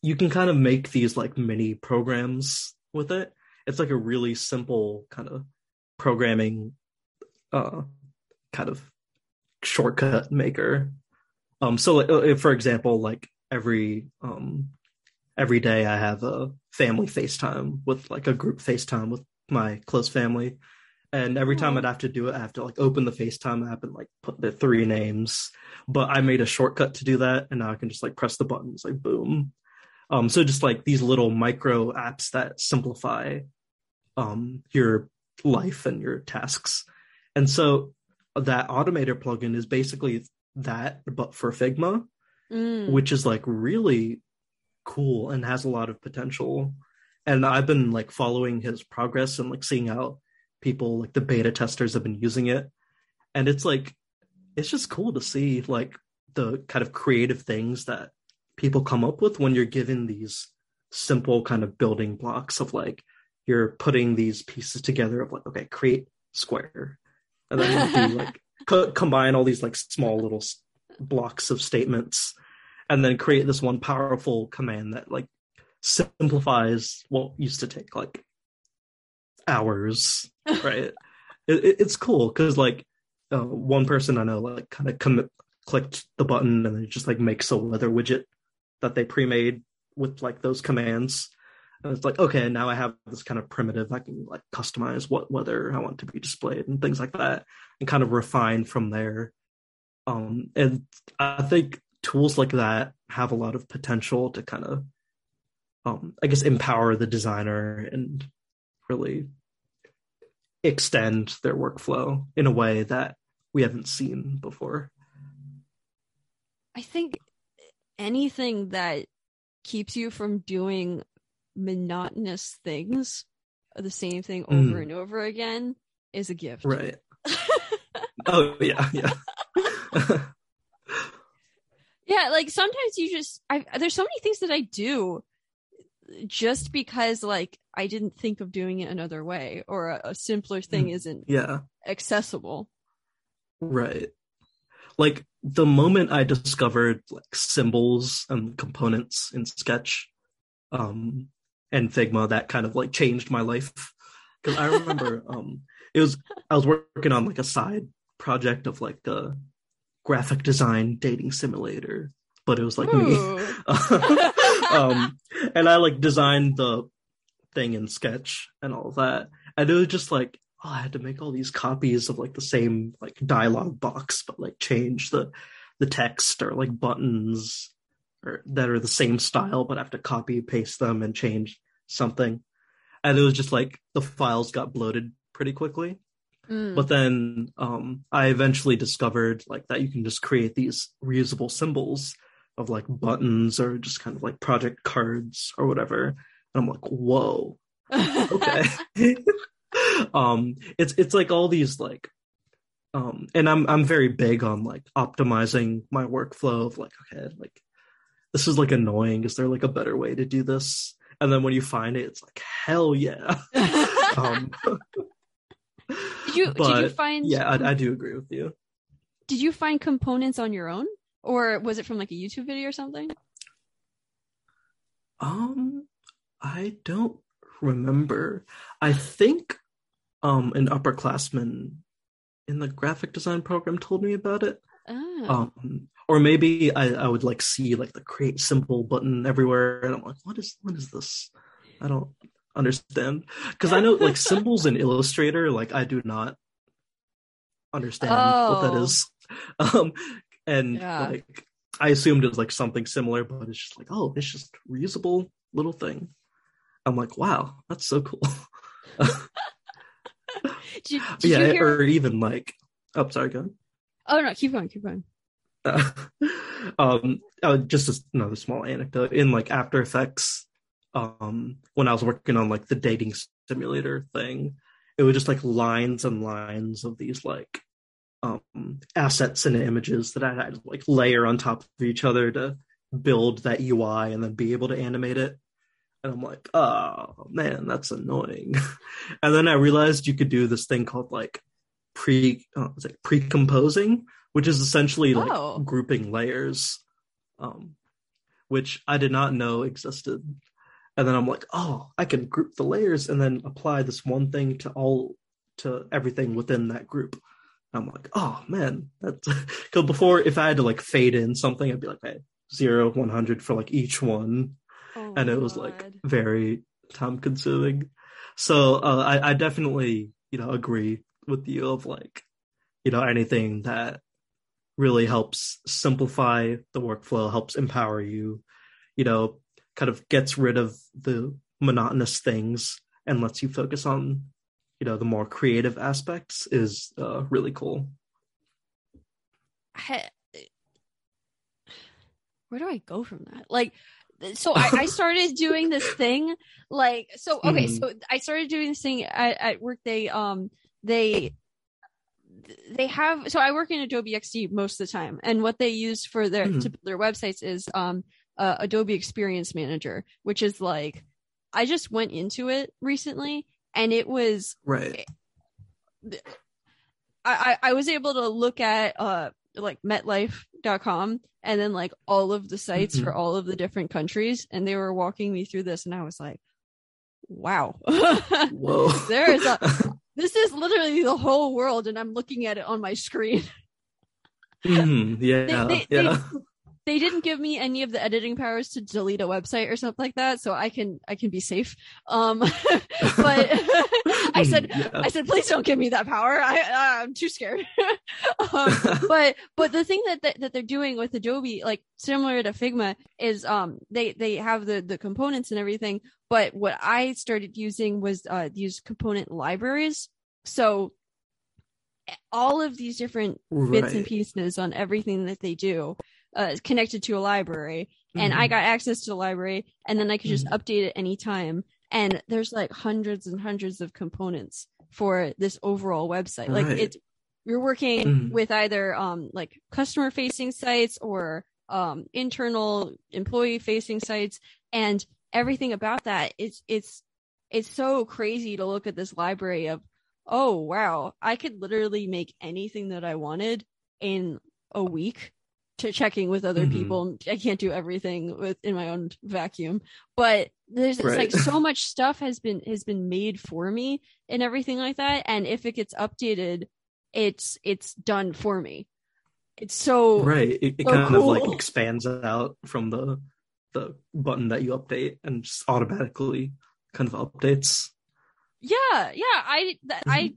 You can kind of make these like mini programs with it. It's like a really simple kind of programming uh, kind of shortcut maker. Um, so like, uh, for example, like every um, every day I have a family FaceTime with like a group FaceTime with my close family. And every time I'd have to do it, I have to like open the FaceTime app and like put the three names. But I made a shortcut to do that, and now I can just like press the buttons, like boom. Um, so just like these little micro apps that simplify um your life and your tasks. And so that automator plugin is basically that, but for Figma, mm. which is like really cool and has a lot of potential and I've been like following his progress and like seeing how people like the beta testers have been using it, and it's like it's just cool to see like the kind of creative things that people come up with when you're given these simple kind of building blocks of like you're putting these pieces together of like okay create square and then do like co- combine all these like small little blocks of statements and then create this one powerful command that like simplifies what used to take like hours, right? it, it, it's cool because like uh, one person I know like kind of commit clicked the button and it just like makes a weather widget that they pre-made with like those commands. And it's like, okay, now I have this kind of primitive, I can like customize what weather I want to be displayed and things like that and kind of refine from there. Um, and I think tools like that have a lot of potential to kind of um, I guess empower the designer and really extend their workflow in a way that we haven't seen before. I think anything that keeps you from doing monotonous things, the same thing over mm. and over again, is a gift. Right. oh yeah, yeah. yeah, like sometimes you just I there's so many things that I do just because like I didn't think of doing it another way or a, a simpler thing mm, isn't yeah accessible. Right. Like the moment I discovered like symbols and components in Sketch um and Figma that kind of like changed my life. Cuz I remember um it was I was working on like a side project of like a graphic design dating simulator but it was like Ooh. me um, and I like designed the thing in Sketch and all that, and it was just like, oh, I had to make all these copies of like the same like dialogue box, but like change the the text or like buttons or that are the same style, but I have to copy paste them and change something. And it was just like the files got bloated pretty quickly. Mm. But then um, I eventually discovered like that you can just create these reusable symbols of like buttons or just kind of like project cards or whatever and I'm like, whoa, okay. um, it's it's like all these like, um, and I'm I'm very big on like optimizing my workflow of like, okay, like this is like annoying. Is there like a better way to do this? And then when you find it, it's like hell yeah. um, did you but, did you find yeah, I, I do agree with you. Did you find components on your own, or was it from like a YouTube video or something? Um, I don't remember. I think um an upperclassman in the graphic design program told me about it. Oh. Um, or maybe I, I would like see like the create symbol button everywhere, and I'm like, what is what is this? I don't understand because I know like symbols in Illustrator, like I do not understand oh. what that Oh. Um, and Yeah. like I assumed it was like something similar, but it's just like, oh, it's just reusable little thing. I'm like, wow, that's so cool. Did, did yeah, you hear? or even like, oh, sorry, go. on. Oh no, keep going, keep going. Uh, um, uh, just a, another small anecdote in like After Effects. Um, when I was working on like the dating simulator thing, it was just like lines and lines of these like um assets and images that I had to like layer on top of each other to build that UI and then be able to animate it. And I'm like, oh man, that's annoying. and then I realized you could do this thing called like pre uh, like pre-composing, which is essentially like Oh. grouping layers, um, which I did not know existed. And then I'm like, oh, I can group the layers and then apply this one thing to all to everything within that group. I'm like, oh man, that's because before if I had to like fade in something, I'd be like, hey, zero, 100 for like each one Oh and it was like very time consuming. So uh, I, I definitely, you know, agree with you of like, you know, anything that really helps simplify the workflow, helps empower you, you know, kind of gets rid of the monotonous things and lets you focus on, you know, the more creative aspects is uh, really cool. I- where do I go from that? Like, so I, I started doing this thing, like, so okay, Mhm. so I started doing this thing at, at work. They, um, they, they have. So I work in Adobe XD most of the time, and what they use for their to build their websites is um, uh, Adobe Experience Manager, which is like, I just went into it recently, and it was Right. I, I I was able to look at uh like metlife.com and then like all of the sites Mhm. for all of the different countries and they were walking me through this and I was like wow Whoa. there is a this is literally the whole world and I'm looking at it on my screen Mhm, yeah. they- they- yeah. they didn't give me any of the editing powers to delete a website or something like that so I can I can be safe um but I said Yeah. I said, please don't give me that power. I, I'm too scared. um, but but the thing that, that that they're doing with Adobe, like similar to Figma, is um they they have the the components and everything. But what I started using was uh these component libraries. So all of these different bits and pieces on everything that they do uh, connected to a library and I Mhm. got access to the library and then I could just Mhm. update it anytime. And there's like hundreds and hundreds of components for this overall website. Like it's you're working Mhm. with either um like customer facing sites or um internal employee facing sites and everything about that it's it's it's so crazy to look at this library of oh wow i could literally make anything that i wanted in a week to checking with other Mhm. people i can't do everything with in my own vacuum but there's it's Right. like so much stuff has been has been made for me and everything like that and if it gets updated it's it's done for me it's so right it, it so kind of like expands out from the the button that you update and just automatically kind of updates Yeah, yeah. I that, I Mm-hmm.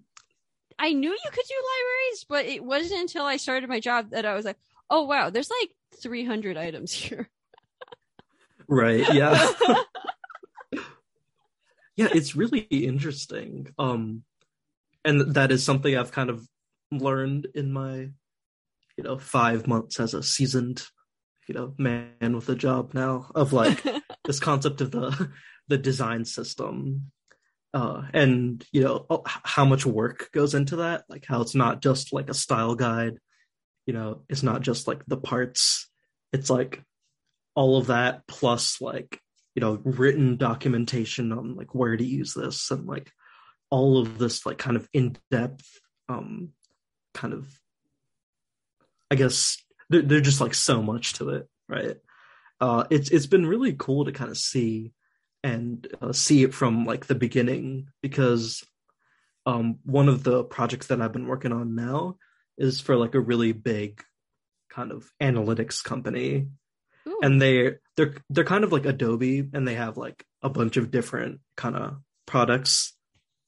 I knew you could do libraries, but it wasn't until I started my job that I was like, oh wow, there's like 300 items here. right. Yeah. Yeah it's really interesting. Um and that is something i've kind of learned in my you know five months as a seasoned you know man with a job now of like this concept of the the design system. Uh, and you know oh, how much work goes into that? Like how it's not just like a style guide you know it's not just like the parts. It's like all of that plus like you know written documentation on like where to use this and like all of this like kind of in-depth um kind of i guess they're, they're just like so much to it right? Uh it's it's been really cool to kind of see and uh, see it from like the beginning because um one of the projects that I've been working on now is for like a really big kind of analytics company. Ooh. and they they're they're kind of like Adobe and they have like a bunch of different kind of products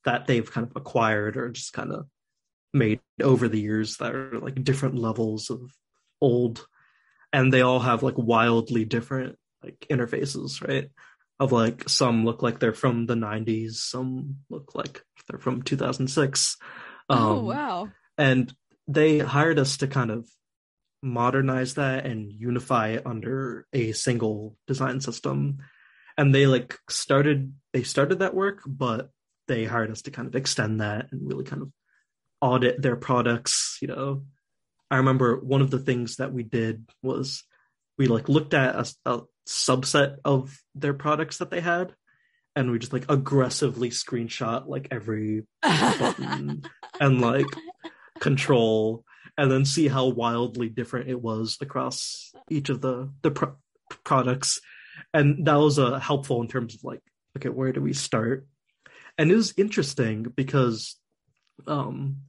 that they've kind of acquired or just kind of made over the years that are like different levels of old. And they all have like wildly different like interfaces right? Of like some look like they're from the 90s some look like they're from 2006 um, oh wow. and they hired us to kind of modernize that and unify it under a single design system. And they like started they started that work but they hired us to kind of extend that and really kind of audit their products you know. I remember one of the things that we did was we like looked at a, a subset of their products that they had and we just like aggressively screenshot like every button and like control and then see how wildly different it was across each of the the pro- products. And that was uh, helpful in terms of like okay where do we start? And it was interesting because um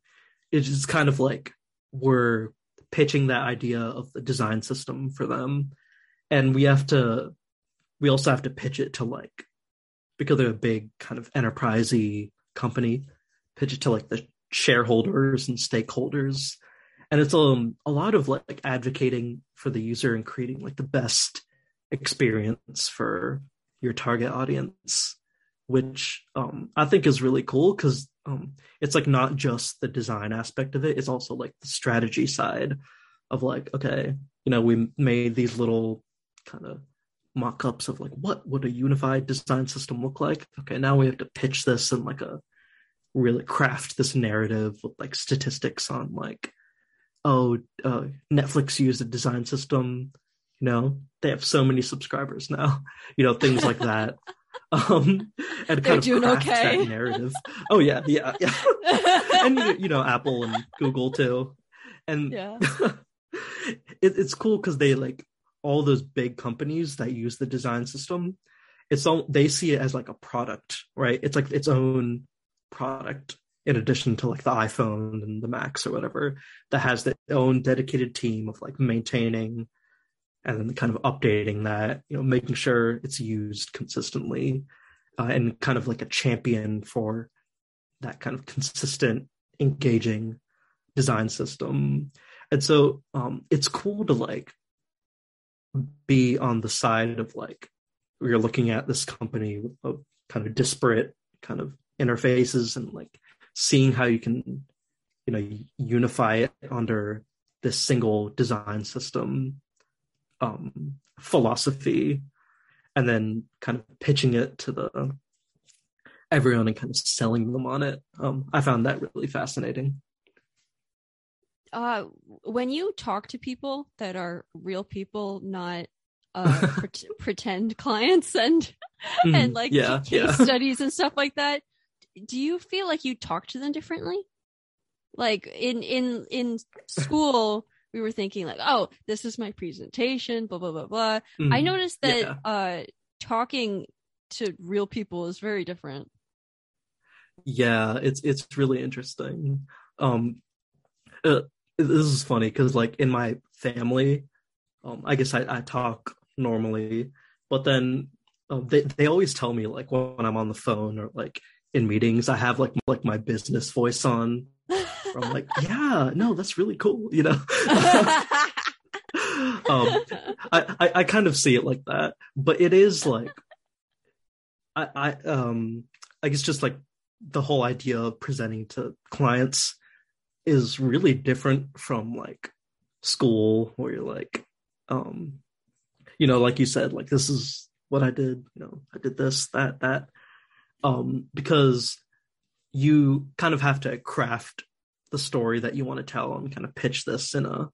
it's just kind of like we're pitching that idea of the design system for them. And we have to we also have to pitch it to like because they're a big kind of enterprisey company pitch it to like the shareholders and stakeholders. And it's um a lot of like advocating for the user and creating like the best experience for your target audience which um i think is really cool because um it's like not just the design aspect of it it's also like the strategy side of like okay you know we made these little kind of mock-ups of like what would a unified design system look like? Okay now we have to pitch this in like a really craft this narrative with like statistics on like oh uh, netflix used a design system you know? They have so many subscribers now you know things like that. Um and They're kind of craft okay. that narrative. Oh yeah yeah yeah. And you know apple and google too. And yeah. it, it's cool because they like all those big companies that use the design system it's all they see it as like a product right? It's like its own product in addition to like the iphone and the macs or whatever that has their own dedicated team of like maintaining and then kind of updating that you know making sure it's used consistently uh, and kind of like a champion for that kind of consistent engaging design system. And so um, it's cool to like be on the side of like you're looking at this company of kind of disparate kind of interfaces and like seeing how you can you know unify it under this single design system um philosophy and then kind of pitching it to the everyone and kind of selling them on it. Um i found that really fascinating. Uh, when you talk to people that are real people, not uh, pre- pretend clients and mm, and like yeah, case yeah. studies and stuff like that, do you feel like you talk to them differently? Like in in in school, we were thinking like, oh, this is my presentation, blah blah blah blah. Mm, I noticed that yeah. uh, talking to real people is very different. Yeah, it's it's really interesting. Um, uh, this is funny because like in my family, um, I guess I, I talk normally, but then um, they they always tell me like when I'm on the phone or like in meetings, I have like like my business voice on. I'm like, yeah, no, that's really cool, you know. um, I, I I kind of see it like that, but it is like, I I um I guess just like the whole idea of presenting to clients is really different from like school where you're like um you know like you said like this is what I did. You know, I did this, that, that. Um, because you kind of have to craft the story that you want to tell and kind of pitch this in a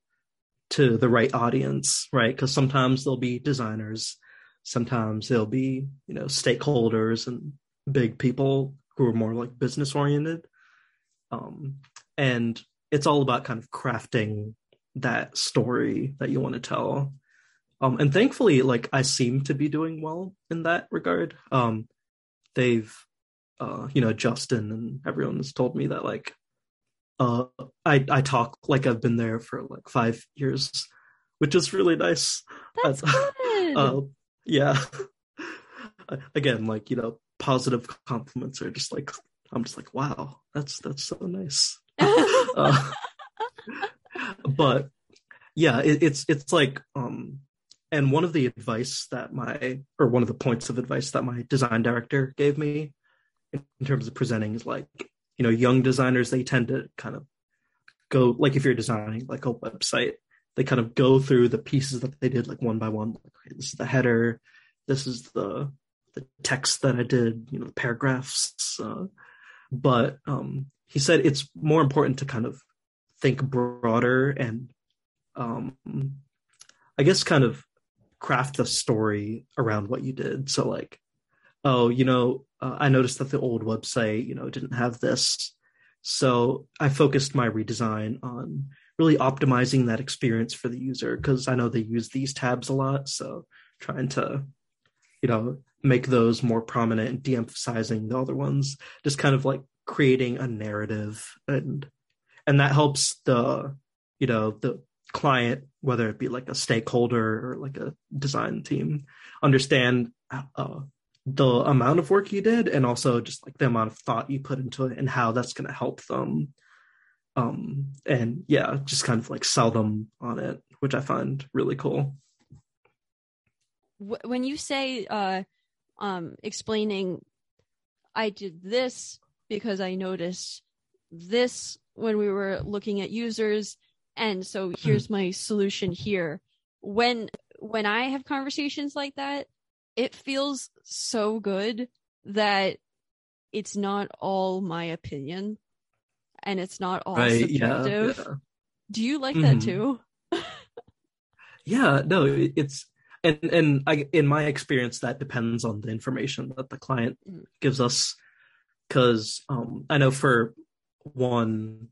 to the right audience, right? Because sometimes there'll be designers, sometimes there'll be you know stakeholders and big people who are more like business oriented, um, and it's all about kind of crafting that story that you want to tell. Um, and thankfully, like I seem to be doing well in that regard. Um, they've, uh, you know, Justin and everyone has told me that like uh, I I talk like I've been there for like five years, which is really nice. That's good. Uh, yeah. Again, like you know, positive compliments are just like I'm just like, wow, that's that's so nice. uh, but yeah, it, it's it's like um, and one of the advice that my or one of the points of advice that my design director gave me in, terms of presenting is like you know young designers they tend to kind of go like if you're designing like a website they kind of go through the pieces that they did like one by one. Like, okay, this is the header this is the the text that i did you know the paragraphs uh, but um he said it's more important to kind of think broader and um i guess kind of craft the story around what you did so like oh you know uh, I noticed that the old website, you know, didn't have this. So I focused my redesign on really optimizing that experience for the user because I know they use these tabs a lot. So trying to, you know, make those more prominent and de-emphasizing the other ones, just kind of like creating a narrative and and that helps the, you know, the client, whether it be like a stakeholder or like a design team, understand uh, the amount of work you did and also just like the amount of thought you put into it and how that's going to help them. Um and yeah just kind of like sell them on it which i find really cool. When you say uh um explaining i did this because i noticed this when we were looking at users and so here's my solution here when when i have conversations like that it feels so good that it's not all my opinion and it's not all right, subjective. Yeah, yeah. Do you like mm-hmm. that too? yeah, no, it's and and I, in my experience, that depends on the information that the client mm. gives us. Because um, I know for one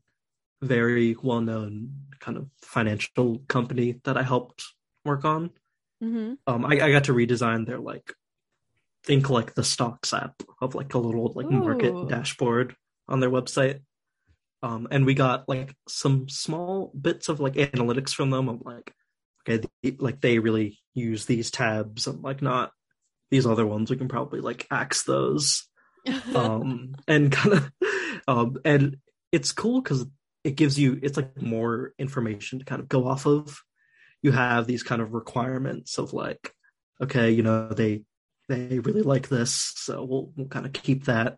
very well-known kind of financial company that I helped work on, Mm-hmm. Um, I, I got to redesign their like think like the stocks app of like a little like Ooh. market dashboard on their website. Um, and we got like some small bits of like analytics from them. I'm like, okay, the, like they really use these tabs. I'm like, not these other ones. We can probably like axe those. um, and kind of, um, and it's cool because it gives you it's like more information to kind of go off of you have these kind of requirements of like, okay, you know, they they really like this, so we'll we'll kind of keep that.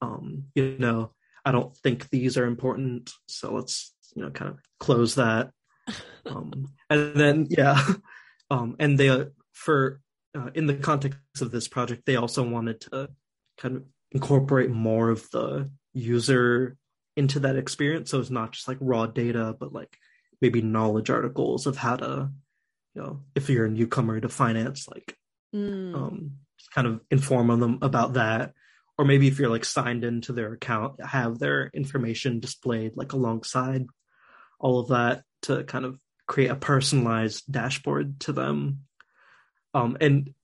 Um, you know, I don't think these are important, so let's you know kind of close that. Um, and then yeah, um, and they uh, for uh, in the context of this project, they also wanted to kind of incorporate more of the user into that experience, so it's not just like raw data, but like maybe knowledge articles of how to you know if you're a newcomer to finance like mm. um kind of inform them about that. Or maybe if you're like signed into their account have their information displayed like alongside all of that to kind of create a personalized dashboard to them. Um and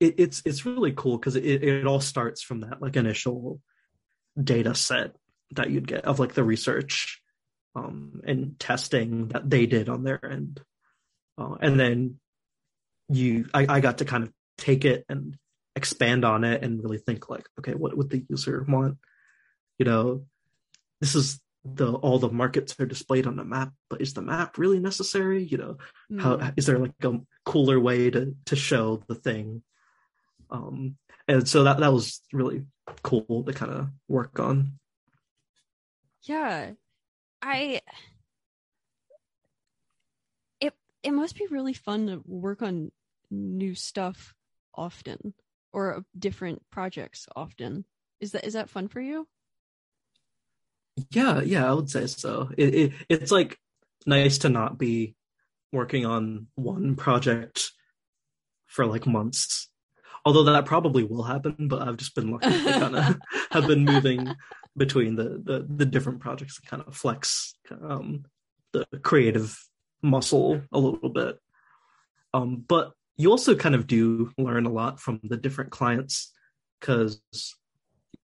it, it's it's really cool because it, it all starts from that like initial data set that you'd get of like the research um, and testing that they did on their end. Uh, and then you, I, I got to kind of take it and expand on it and really think like, okay, what would the user want? You know, this is the all the markets are displayed on the map, but is the map really necessary? You know, mm. how is there like a cooler way to to show the thing? Um, and so that that was really cool to kind of work on. Yeah, I it it must be really fun to work on new stuff often or different projects often. Is that is that fun for you? Yeah, yeah, I would say so. It, it it's like nice to not be working on one project for like months. Although that probably will happen, but I've just been lucky to kind of have been moving between the, the the different projects and kind of flex um, the creative muscle a little bit. Um, but you also kind of do learn a lot from the different clients because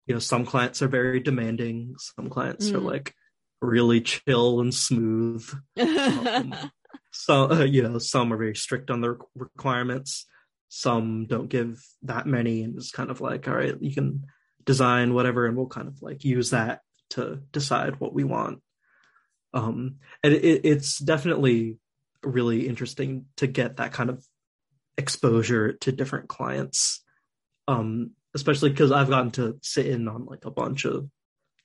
you know some clients are very demanding some clients mm. are like really chill and smooth um, so uh, you know some are very strict on their requirements some don't give that many and it's kind of like all right you can design whatever and we'll kind of like use that to decide what we want. Um and it, it's definitely really interesting to get that kind of exposure to different clients um especially because i've gotten to sit in on like a bunch of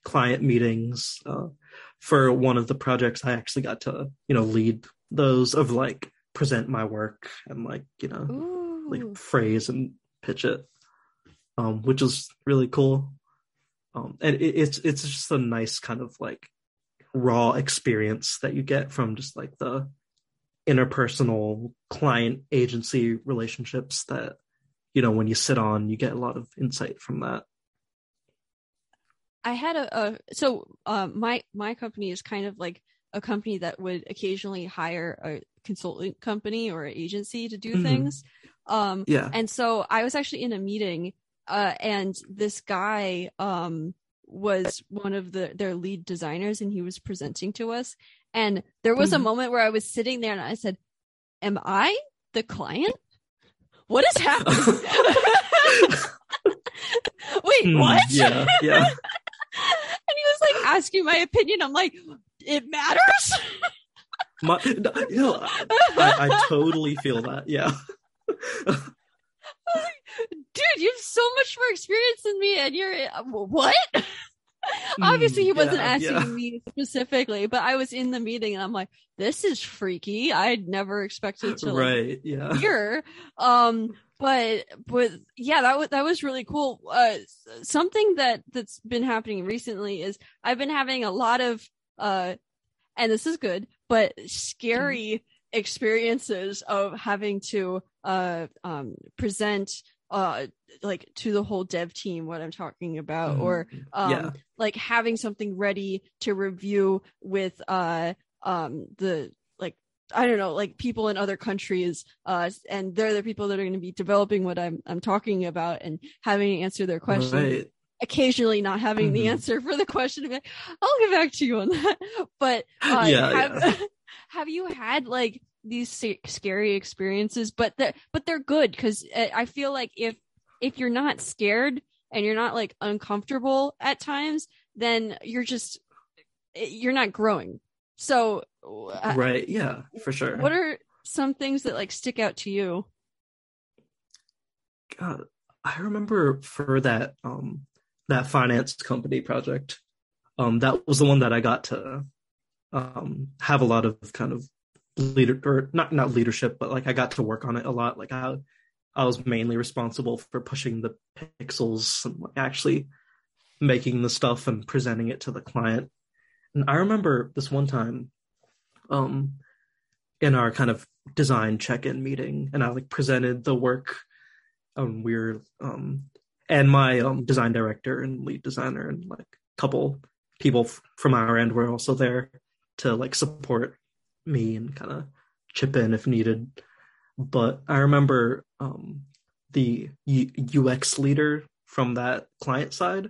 client meetings uh, for one of the projects. I actually got to you know lead those of like present my work and like you know Ooh. like phrase and pitch it um which is really cool. Um and it, it's it's just a nice kind of like raw experience that you get from just like the interpersonal client agency relationships that you know when you sit on you get a lot of insight from that. I had a, a so uh, my my company is kind of like a company that would occasionally hire a consultant company or agency to do mm-hmm. things. Um yeah. and so i was actually in a meeting uh and this guy um was one of the their lead designers and he was presenting to us and there was mm-hmm. a moment where I was sitting there and I said, Am I the client? What is happening? Wait, mm, what? Yeah, yeah. and he was like asking my opinion. I'm like, it matters. my, you know, I, I totally feel that. Yeah. Dude, you have so much more experience than me, and you're uh, what? Obviously, he mm, wasn't yeah, asking yeah. me specifically, but I was in the meeting and I'm like, this is freaky. I'd never expected to like, right, yeah. hear. Um, but but yeah, that was that was really cool. Uh, something that that's been happening recently is I've been having a lot of uh, and this is good, but scary mm. experiences of having to uh um present uh like to the whole dev team what i'm talking about mm-hmm. or um yeah. like having something ready to review with uh um the like i don't know like people in other countries uh and they're the people that are going to be developing what i'm i'm talking about and having to answer their questions right. occasionally not having mm-hmm. the answer for the question i'll get back to you on that but uh, yeah, have, yeah. have you had like these scary experiences, but they're, but they're good because uh, I feel like if if you're not scared and you're not like uncomfortable at times, then you're just eh, you're not growing. So uh, right, yeah, for sure. What are some things that like stick out to you? God, I remember for that um that finance company project, um that was the one that I got to um have a lot of kind of leader or not not leadership, but like I got to work on it a lot. Like I I was mainly responsible for pushing the pixels and actually making the stuff and presenting it to the client. And I remember this one time, um, in our kind of design check-in meeting, and I like presented the work. Um, we are um, and my um design director and lead designer and like a couple people from our end were also there to like support me and kind of chip in if needed. But I remember um, the U- UX leader from that client side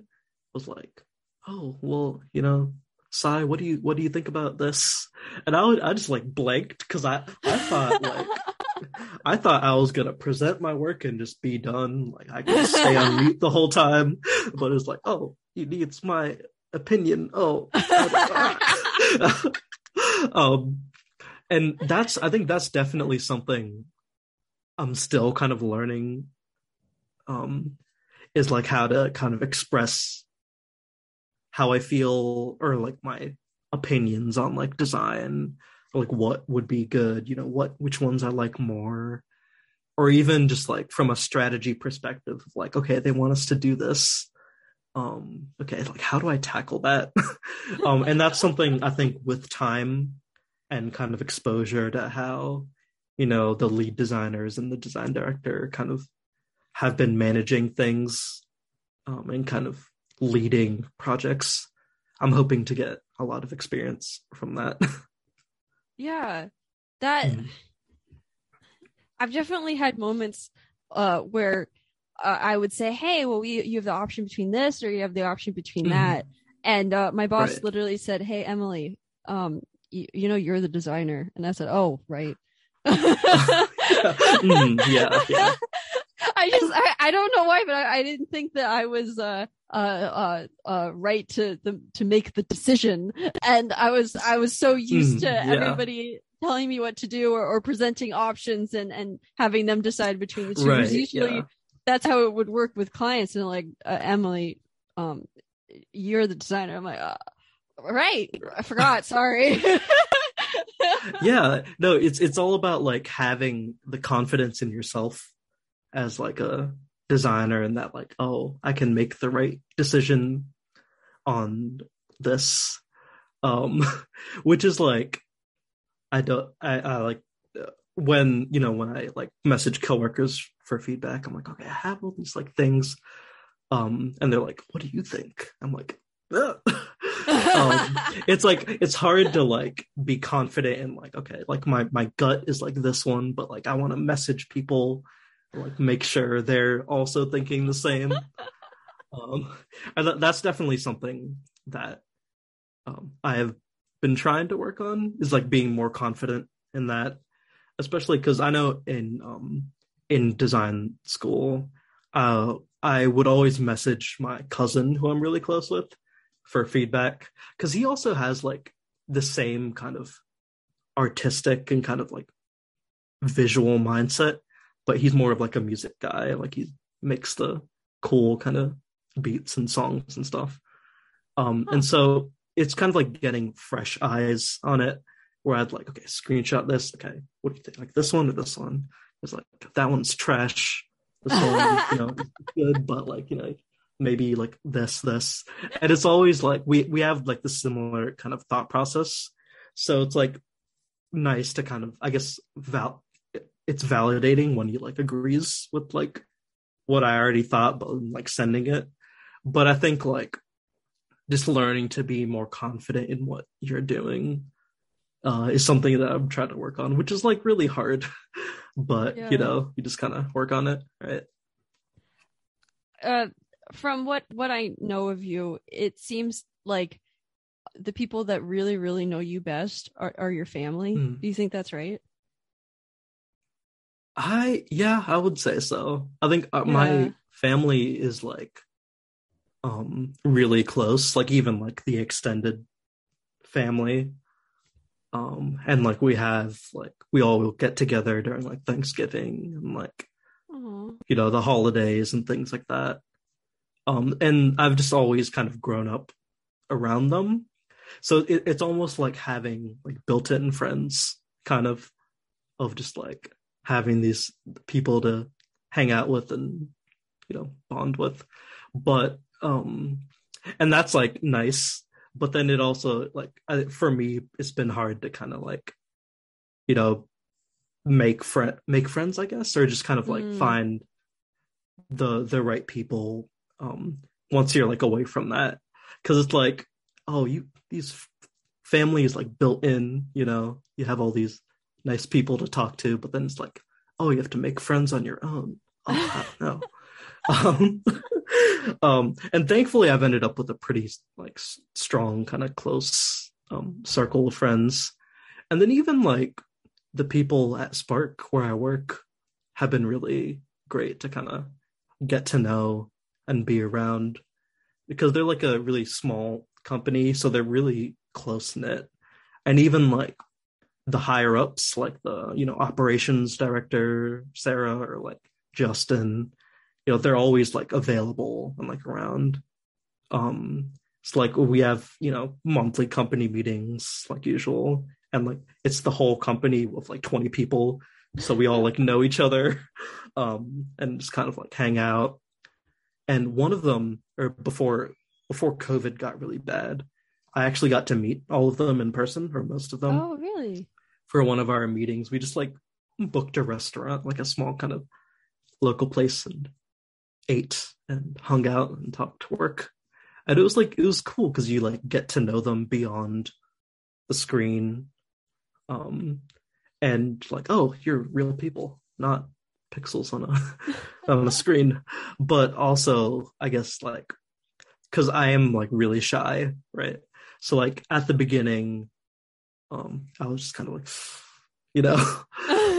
was like, "Oh, well, you know, Sai, what do you what do you think about this?" And I would I just like blanked because I I thought like I thought I was gonna present my work and just be done. Like I could stay on mute the whole time, but it was like, "Oh, he needs my opinion." Oh. um and that's i think that's definitely something i'm still kind of learning um is like how to kind of express how i feel or like my opinions on like design or like what would be good you know what which ones i like more. Or even just like from a strategy perspective like okay they want us to do this. Um okay like how do i tackle that? Um and that's something i think with time and kind of exposure to how you know the lead designers and the design director kind of have been managing things um, and kind of leading projects i'm hoping to get a lot of experience from that yeah that mm. i've definitely had moments uh where uh, I would say, "Hey, well, we, you have the option between this, or you have the option between mm-hmm. that." And uh, my boss right. literally said, "Hey, Emily, um, you, you know you're the designer," and I said, "Oh, right." mm, yeah, yeah. I just I, I don't know why, but I, I didn't think that I was uh uh uh, uh right to the to make the decision, and I was I was so used mm, to yeah. everybody telling me what to do or, or presenting options and and having them decide between the two. Right, usually yeah that's how it would work with clients and like uh, Emily, um, you're the designer. I'm like, uh, right, I forgot. Sorry. yeah, no, it's it's all about like having the confidence in yourself as like a designer and that like oh I can make the right decision on this um which is like I don't I, I like when you know when I like message coworkers for feedback, I'm like, okay, I have all these like things, um, and they're like, what do you think? I'm like, um, it's like it's hard to like be confident in like okay, like my my gut is like this one, but like I want to message people, like make sure they're also thinking the same. um, and that's definitely something that um, I have been trying to work on is like being more confident in that especially because I know in um, in design school, uh, I would always message my cousin who I'm really close with for feedback because he also has like the same kind of artistic and kind of like visual mindset, but he's more of like a music guy. Like he makes the cool kind of beats and songs and stuff. Um, and so it's kind of like getting fresh eyes on it where I'd like, okay, screenshot this. Okay, what do you think? Like this one or this one? It's like that one's trash. This one, you know, good, but like you know, maybe like this, this, and it's always like we we have like the similar kind of thought process. So it's like nice to kind of, I guess, val. It's validating when he like agrees with like what I already thought, but like sending it. But I think like just learning to be more confident in what you're doing uh, is something that I'm trying to work on, which is like really hard. but yeah. you know, you just kind of work on it, right? Uh, from what what I know of you, it seems like the people that really really know you best are, are your family. Mm. Do you think that's right? I yeah, I would say so. I think uh, yeah. my family is like um really close, like even like the extended family um and like we have like we all get together during like thanksgiving and like Aww. you know the holidays and things like that um and i've just always kind of grown up around them. So it, it's almost like having like built-in friends kind of of just like having these people to hang out with and you know bond with. But um and that's like nice. But then it also like for me it's been hard to kind of like you know make friend make friends i guess or just kind of like mm. find the the right people um once you're like away from that. Because it's like oh you these families like built in you know? You have all these nice people to talk to but then it's like oh you have to make friends on your own. Oh no um, um, and thankfully, I've ended up with a pretty like strong, kind of close um, circle of friends. And then even like the people at Spark where I work have been really great to kind of get to know and be around because they're like a really small company, so they're really close knit. And even like the higher ups, like the you know operations director Sarah or like Justin, you know they're always like available and like around um it's like we have you know monthly company meetings like usual and like it's the whole company with like 20 people so we all like know each other um and just kind of like hang out and one of them or before before covid got really bad i actually got to meet all of them in person or most of them oh, really? for one of our meetings. We just like booked a restaurant like a small kind of local place and ate and hung out and talked work. And it was like it was cool because you like get to know them beyond the screen. Um and like oh you're real people not pixels on a on a screen. But also i guess like because i am like really shy right? So like at the beginning um i was just kind of like you know?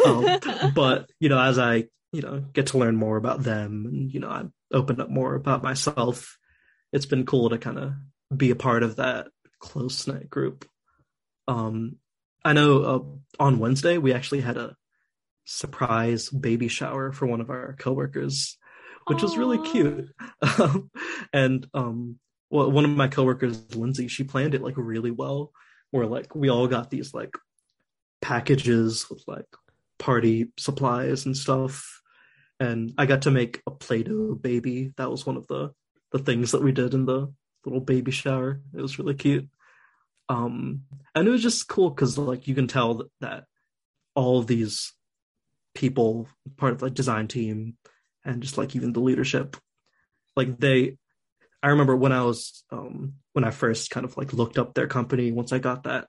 Um, but you know as i you know get to learn more about them and you know i open up more about myself it's been cool to kind of be a part of that close knit group. Um i know uh, on wednesday we actually had a surprise baby shower for one of our coworkers which was really cute. Um, and um well one of my coworkers lindsay she planned it like really well where like we all got these like packages with like party supplies and stuff. And i got to make a play-doh baby. That was one of the the things that we did in the little baby shower. It was really cute. Um and it was just cool because like you can tell that, that all of these people part of the design team and just like even the leadership. Like they i remember when i was um when i first kind of like looked up their company once i got that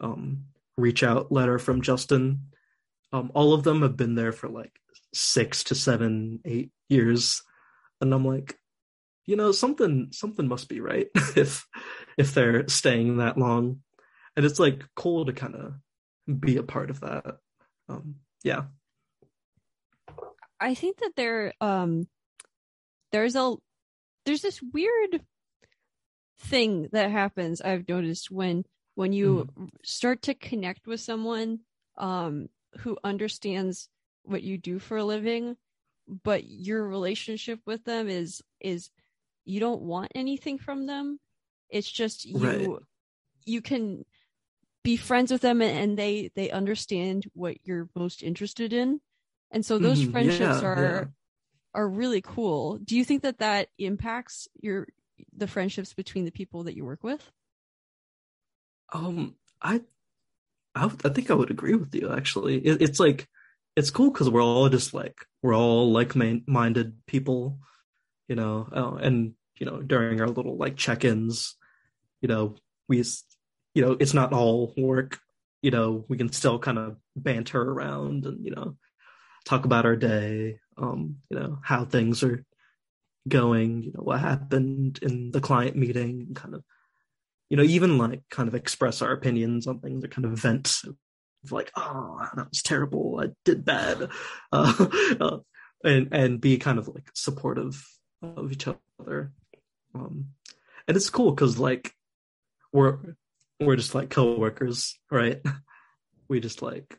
um reach out letter from justin um all of them have been there for like six to seven eight years. And i'm like you know something something must be right if if they're staying that long. And it's like cool to kind of be a part of that. Um yeah I think that there um there's a there's this weird thing that happens I've noticed when when you start to connect with someone um who understands what you do for a living but your relationship with them is is you don't want anything from them. It's just you Right. you can be friends with them and, and they they understand what you're most interested in and so those Mhm. friendships Yeah, are are really cool do you think that that impacts your the friendships between the people that you work with Um, I, I, I think I would agree with you. Actually, it, it's like it's cool because we're all just like we're all like-minded people, you know. Uh, and you know, during our little like check-ins, you know, we, you know, it's not all work. You know, we can still kind of banter around and you know, talk about our day. Um, you know, how things are going. You know, what happened in the client meeting, kind of you know, even like kind of express our opinions on things or kind of vent like, oh, that was terrible. I did bad. Uh, uh, and, and be kind of like supportive of each other. Um, and it's cool because like we're, we're just like coworkers, right? We just like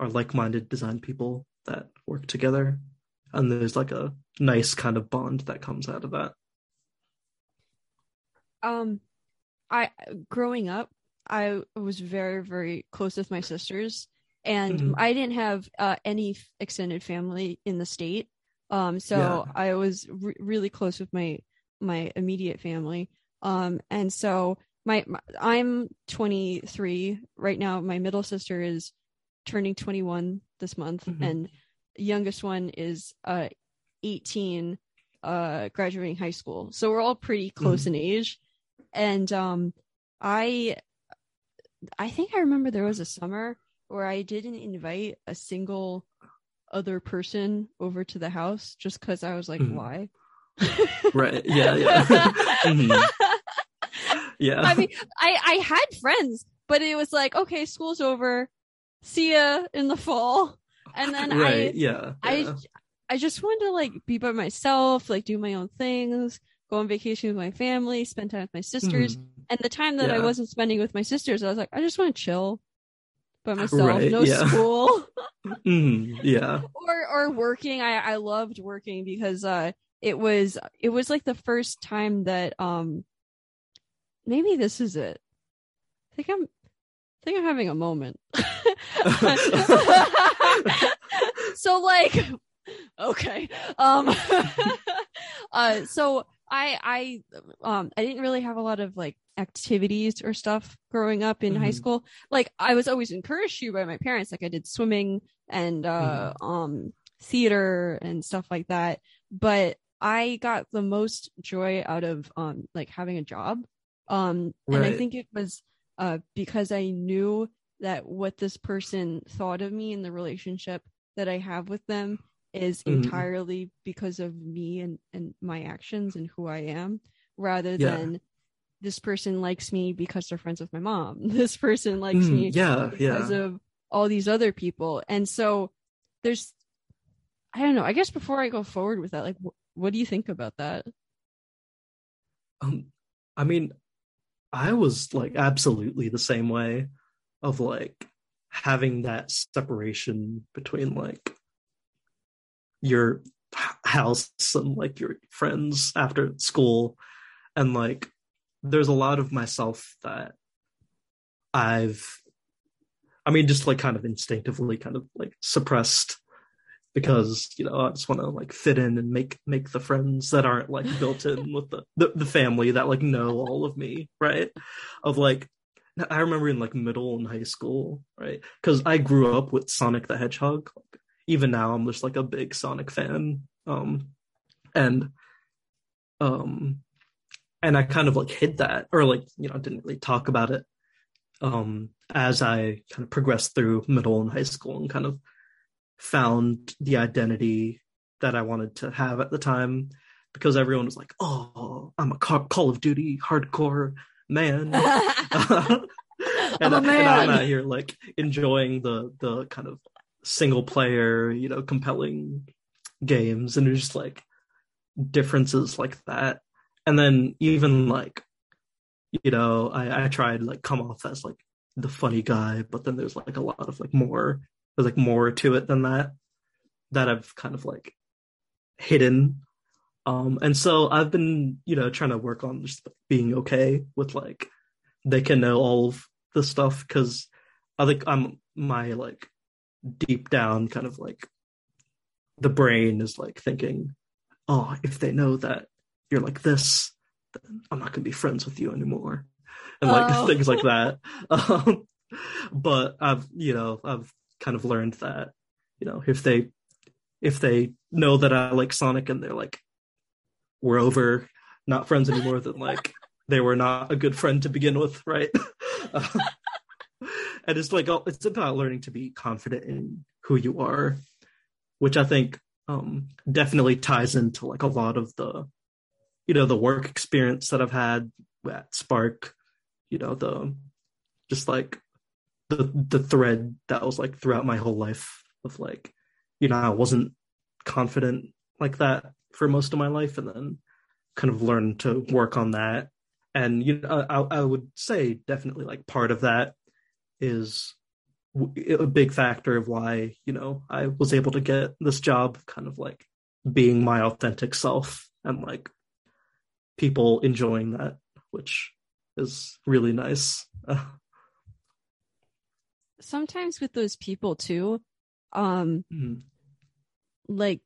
are like-minded design people that work together. And there's like a nice kind of bond that comes out of that. um i growing up i was very very close with my sisters and Mhm. i didn't have uh, any extended family in the state um so Yeah. i was re- really close with my my immediate family um and so my, my i'm 23 right now my middle sister is turning 21 this month Mhm. and youngest one is uh 18 uh graduating high school so we're all pretty close in age and um i i think i remember there was a summer where i didn't invite a single other person over to the house just because i was like Mhm. why Right. Yeah. Yeah. Mhm. Yeah. i mean i i had friends but it was like okay school's over see ya in the fall and then I- yeah. I yeah. I just wanted to like be by myself, like do my own things, go on vacation with my family, spend time with my sisters. Mhm. And the time that I wasn't spending with my sisters, I was like, I just want to chill by myself, Right, no yeah. school Mhm. Yeah. or or working. I I loved working because uh it was it was like the first time that um maybe this is it. I think I'm I think I'm having a moment. so like okay. Um uh so I I um I didn't really have a lot of like activities or stuff growing up in mm-hmm. high school. Like I was always encouraged to by my parents. Like I did swimming and uh mm-hmm. um theater and stuff like that. But I got the most joy out of um like having a job. Um right. and I think it was uh because I knew that what this person thought of me in the relationship that I have with them is mm-hmm. entirely because of me and, and my actions and who I am rather yeah. than this person likes me because they're friends with my mom. This person likes mm, me yeah, because yeah. of all these other people. And so there's, I don't know. I guess before I go forward with that, like, wh- what do you think about that? Um, I mean, I was like absolutely the same way of like having that separation between like your house and like your friends after school. And like there's a lot of myself that i've i mean just like kind of instinctively kind of like suppressed because you know i just want to like fit in and make make the friends that aren't like built in with the, the the family that like know all of me right of like I remember in like middle and high school, right? Because I grew up with Sonic the Hedgehog. Like, even now, I'm just like a big Sonic fan. Um, and um, and I kind of like hid that, or like you know, didn't really talk about it. Um, as I kind of progressed through middle and high school, and kind of found the identity that I wanted to have at the time, because everyone was like, "Oh, I'm a Call of Duty hardcore." man. and, man. and I'm out here like enjoying the the kind of single player, you know, compelling games, and there's just like differences like that. And then even like, you know, I I tried like come off as like the funny guy, but then there's like a lot of like more there's like more to it than that that I've kind of like hidden um, and so I've been, you know, trying to work on just being okay with like they can know all of the stuff because I think I'm my like deep down kind of like the brain is like thinking, oh, if they know that you're like this, then I'm not gonna be friends with you anymore, and like oh. things like that. Um, but I've, you know, I've kind of learned that, you know, if they if they know that I like Sonic and they're like, we're over, not friends anymore, then like they were not a good friend to begin with, right? and it's like it's about learning to be confident in who you are, which I think um, definitely ties into like a lot of the, you know, the work experience that I've had at Spark, you know, the just like the the thread that was like throughout my whole life of like, you know, I wasn't confident like that for most of my life and then kind of learned to work on that. And you know I, I would say definitely like part of that is a big factor of why you know i was able to get this job kind of like being my authentic self and like people enjoying that which is really nice sometimes with those people too um mm-hmm. like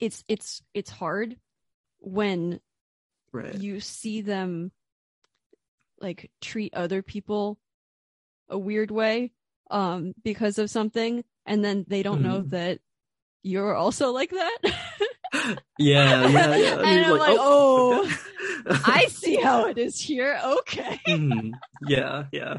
it's it's it's hard when right. you see them like treat other people a weird way um because of something and then they don't mm-hmm. know that you're also like that yeah yeah yeah and, and i'm like, like oh, oh i see how it is here okay mm-hmm. yeah yeah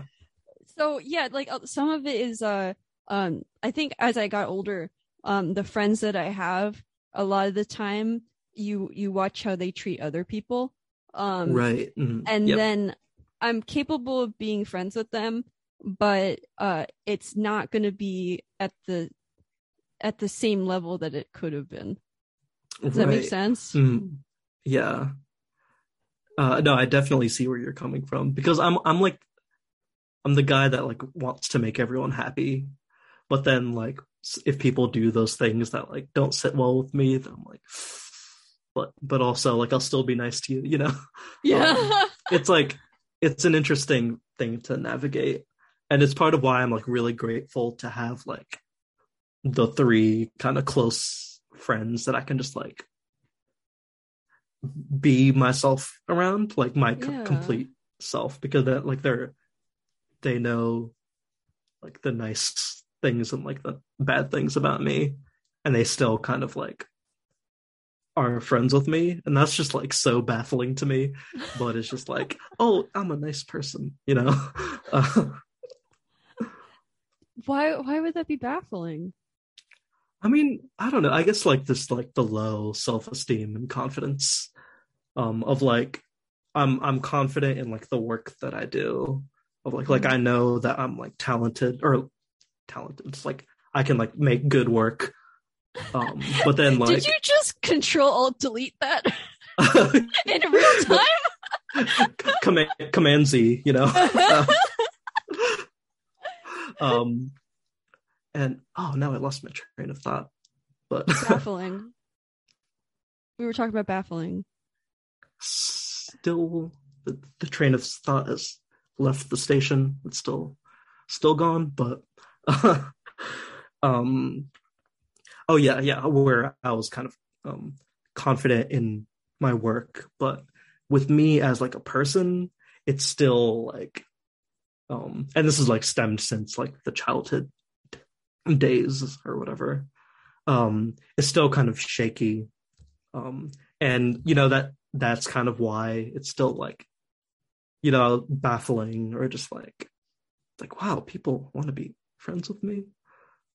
so yeah like uh, some of it is uh um i think as i got older um the friends that i have a lot of the time you you watch how they treat other people um right mm-hmm. and yep. then i'm capable of being friends with them but uh it's not going to be at the at the same level that it could have been does right. that make sense mm yeah uh no i definitely see where you're coming from because i'm i'm like i'm the guy that like wants to make everyone happy but then like if people do those things that like don't sit well with me then i'm like but but also like I'll still be nice to you, you know. Yeah. Um, it's like it's an interesting thing to navigate. and it's part of why I'm like really grateful to have like the three kind of close friends that I can just like be myself around, like my Yeah. complete self, because that like they're they know like the nice things and like the bad things about me, and they still kind of like are friends with me, and that's just like so baffling to me. But it's just like, oh, I'm a nice person, you know. Uh, Why why would that be baffling? I mean, I don't know. I guess like this, like the low self-esteem and confidence, um, of like, I'm I'm confident in like the work that I do. Of like, like I know that I'm like talented or talented. It's like I can like make good work. Um, but then like, Did you just control alt delete that in real time? command command Z, you know. um, and oh now I lost my train of thought. But baffling. We were talking about baffling. still the, the train of thought has left the station. It's still still gone but um oh yeah yeah where i was kind of um confident in my work but with me as like a person it's still like um and this is like stemmed since like the childhood days or whatever. Um it's still kind of shaky. Um and you know that that's kind of why it's still like you know baffling or just like like wow people want to be friends with me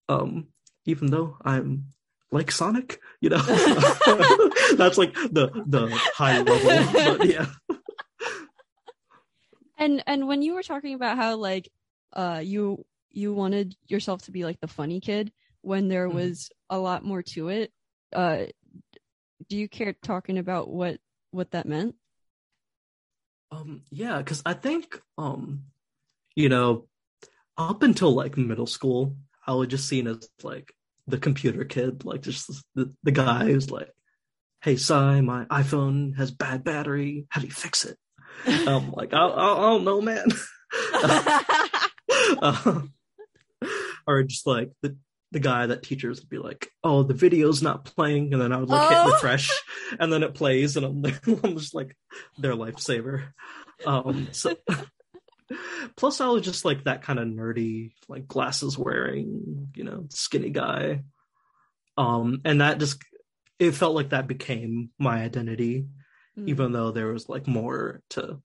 um even though i'm like sonic you know that's like the the high level but yeah And and when you were talking about how like uh you you wanted yourself to be like the funny kid when there Mhm. was a lot more to it, uh do you care talking about what what that meant? Um, yeah, because I think, um, you know, up until like middle school, I was just seen as like the computer kid, like just the, the guy who's like, "Hey, Sai, my iPhone has bad battery. How do you fix it?" I'm like, "I, I, I don't know, man." Uh, or just like the the guy that teachers would be like, "Oh, the video's not playing," and then I would like Oh. hit refresh, and then it plays, and I'm, like, I'm just like their lifesaver. Um, so plus, I was just like that kind of nerdy, like glasses wearing, you know, skinny guy. Um, and that just it felt like that became my identity, Mm. even though there was like more to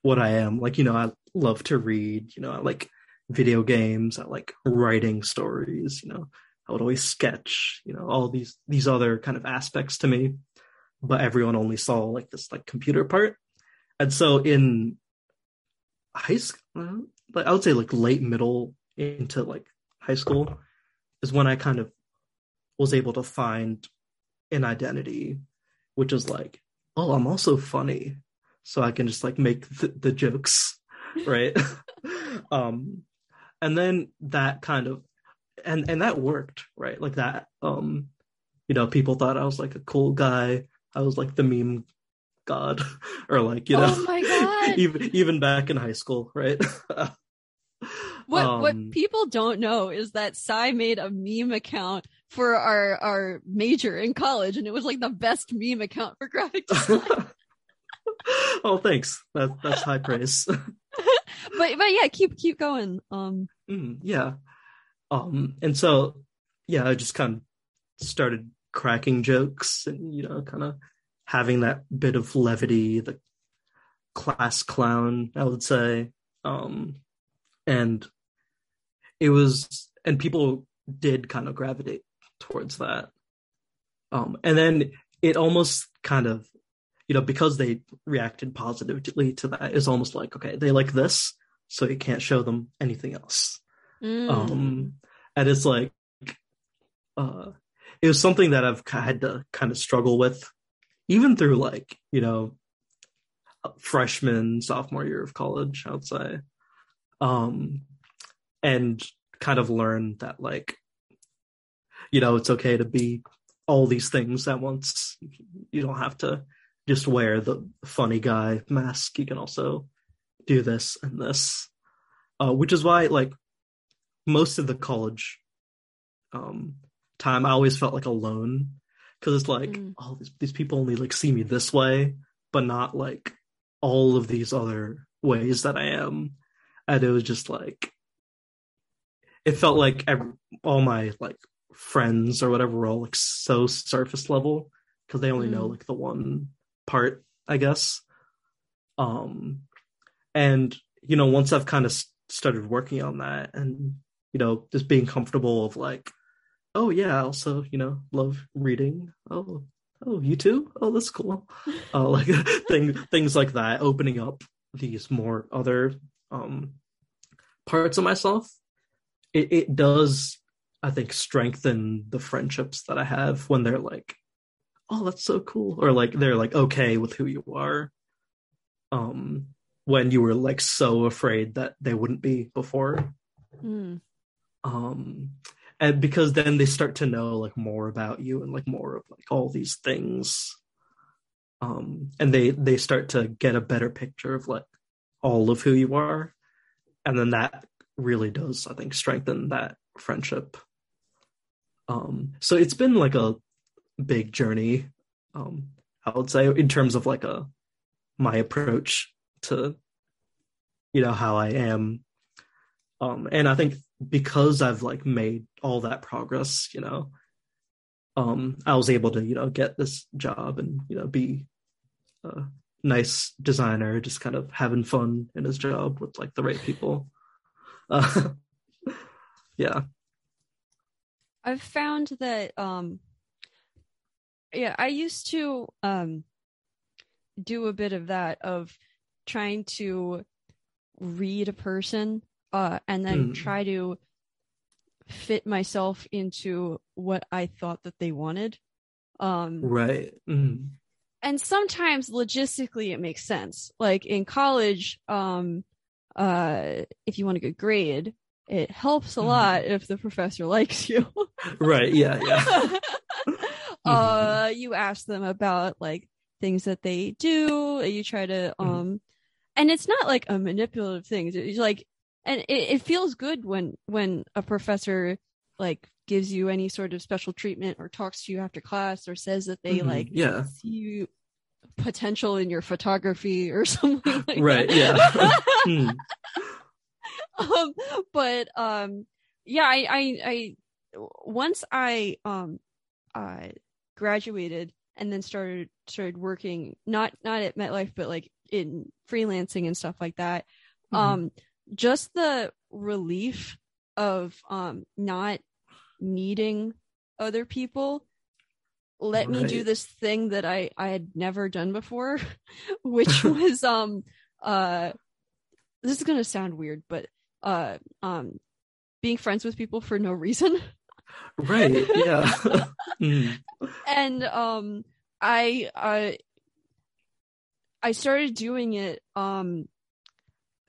what I am. Like, you know, I love to read, you know, I like video games, I like writing stories, you know, I would always sketch, you know, all these these other kind of aspects to me. But everyone only saw like this like computer part. And so in high school, like I would say like late middle into like high school is when I kind of was able to find an identity, which is like, oh, I'm also funny, so I can just like make the, the jokes, right? um, and then that kind of, and and that worked, right? Like that, um, you know, people thought I was like a cool guy. I was like the meme god, or like you know, Oh my God. even even back in high school, right? What Um, what people don't know is that Sai made a meme account for our our major in college, and it was like the best meme account for graphic design. oh, thanks. That that's high praise. but but yeah, keep keep going. Um, Mm, yeah. Um, and so yeah, I just kind of started cracking jokes and you know, kind of having that bit of levity, the class clown, I would say. Um, and it was, and people did kind of gravitate towards that. Um, and then it almost kind of, you know, because they reacted positively to that, is almost like, okay, they like this, so you can't show them anything else. mm. Um, and it's like, uh, it was something that I've had to kind of struggle with, even through like, you know, freshman, sophomore year of college, I would say. Um, and kind of learn that like, you know, it's okay to be all these things at once. You don't have to just wear the funny guy mask. You can also do this and this. uh, which is why like most of the college um time I always felt like alone because it's like Mm. oh these, these people only like see me this way but not like all of these other ways that I am and it was just like it felt like every, all my like friends or whatever were all like so surface level because they only know Mm. like the one part I guess. Um and you know once I've kind of started working on that and you know just being comfortable of like oh yeah I also you know love reading. Oh oh you too? Oh that's cool. Uh, like thing, things like that opening up these more other um parts of myself. It, it does i think strengthen the friendships that i have when they're like oh that's so cool. Or like they're like okay with who you are um when you were like so afraid that they wouldn't be before. Mm. um and because then they start to know like more about you and like more of like all these things. Um and they they start to get a better picture of like all of who you are. And then that really does i think strengthen that friendship. Um so it's been like a big journey um i would say in terms of like a my approach to you know how i am. Um and i think because i've like made all that progress you know um i was able to you know get this job and you know be a nice designer just kind of having fun in his job with like the right people. Uh, yeah. I've found that um yeah, I used to um do a bit of that of trying to read a person uh and then Mm. try to fit myself into what I thought that they wanted. Um right mm. and sometimes logistically it makes sense. Like in college, um, uh, if you want a good grade, it helps a Mhm. lot if the professor likes you. right yeah yeah uh, you ask them about like things that they do. You try to Mhm. um, and it's not like a manipulative thing. It's like, and it, it feels good when when a professor like gives you any sort of special treatment or talks to you after class or says that they Mhm. like yeah see potential in your photography or something like Right, that. yeah. Mm. um, but um, yeah, I, I, I, once I um, uh, graduated and then started started working not not at MetLife but like in freelancing and stuff like that. Mhm. Um, just the relief of um not needing other people let me do this thing that I I had never done before, which was um uh this is gonna sound weird, but uh um being friends with people for no reason. right yeah Mm. and um I I I started doing it um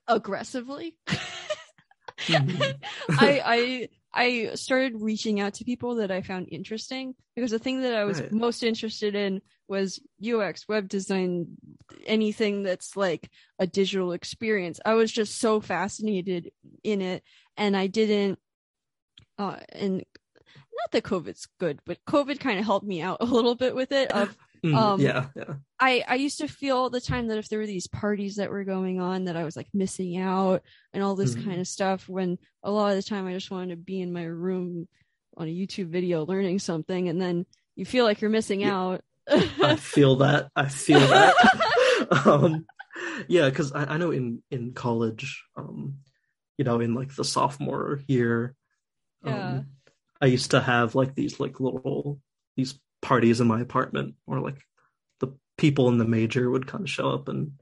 aggressively. Mhm. I I I started reaching out to people that I found interesting because the thing that I was Right. most interested in was UX, web design, anything that's like a digital experience. I was just so fascinated in it and I didn't uh and not that COVID's good, but COVID kind of helped me out a little bit with it of Mm, Um, yeah yeah I, I used to feel all the time that if there were these parties that were going on that I was like missing out and all this Mhm. kind of stuff when a lot of the time I just wanted to be in my room on a YouTube video learning something and then you feel like you're missing Yeah. out. I feel that. I feel that. um, yeah, because I, I know in in college, um, you know, in like the sophomore year, um, Yeah. I used to have like these like little these parties in my apartment, where like the people in the major would kind of show up and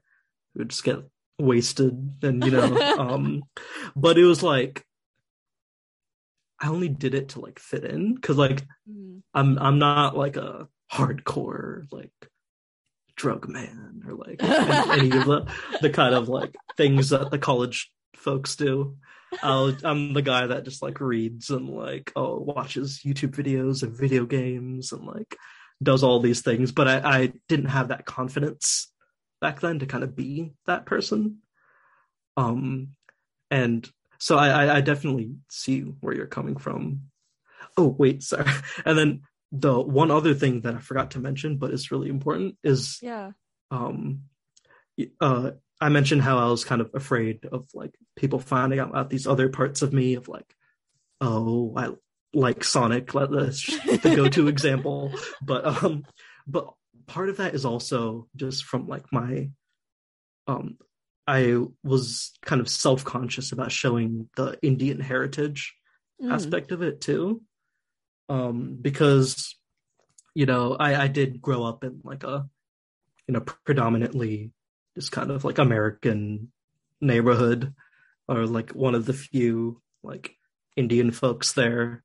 we would just get wasted, and you know, um, but it was like I only did it to like fit in because like Mhm. I'm I'm not like a hardcore like drug man or like any of the the kind of like things that the college folks do. I'll, I'm the guy that just like reads and like oh watches YouTube videos and video games and like does all these things, but I, I didn't have that confidence back then to kind of be that person. Um, and so I, I I definitely see where you're coming from. Oh wait, sorry. And then the one other thing that I forgot to mention, but it's really important, is Yeah. um uh I mentioned how I was kind of afraid of like people finding out about these other parts of me of like, oh, I like Sonic, that's the go-to example. But um but part of that is also just from like my um I was kind of self-conscious about showing the Indian heritage Mm. aspect of it too um because you know i i did grow up in like a you know predominantly just kind of like american neighborhood or like one of the few like indian folks there.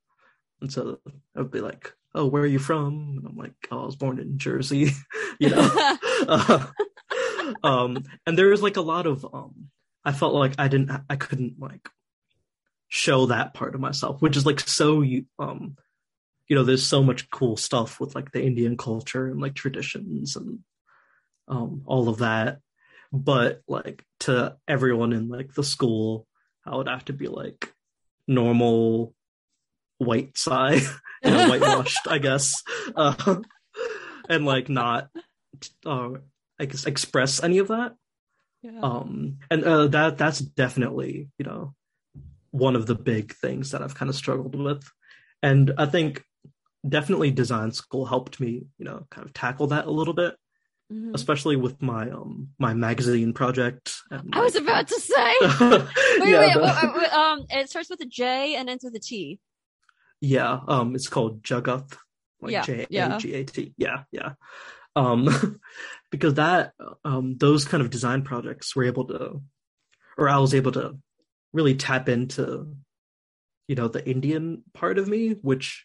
And so i'd be like oh where are you from? And i'm like oh i was born in jersey you know? Uh, um and there was like a lot of um i felt like i didn't i couldn't like show that part of myself which is like so um you know there's so much cool stuff with like the indian culture and like traditions and um all of that but like to everyone in like the school i would have to be like normal white side you know whitewashed i guess uh, and like not uh i guess express any of that. Yeah. um and uh, that that's definitely you know one of the big things that i've kind of struggled with. And i think definitely design school helped me you know kind of tackle that a little bit Mhm. especially with my um my magazine project and, I was about to say. Wait, yeah, wait, the- wait, um, it starts with a J and ends with a T. yeah um it's called Jagat, like Yeah, J. A G A T yeah yeah um because that um those kind of design projects were able to or I was able to really tap into you know the Indian part of me which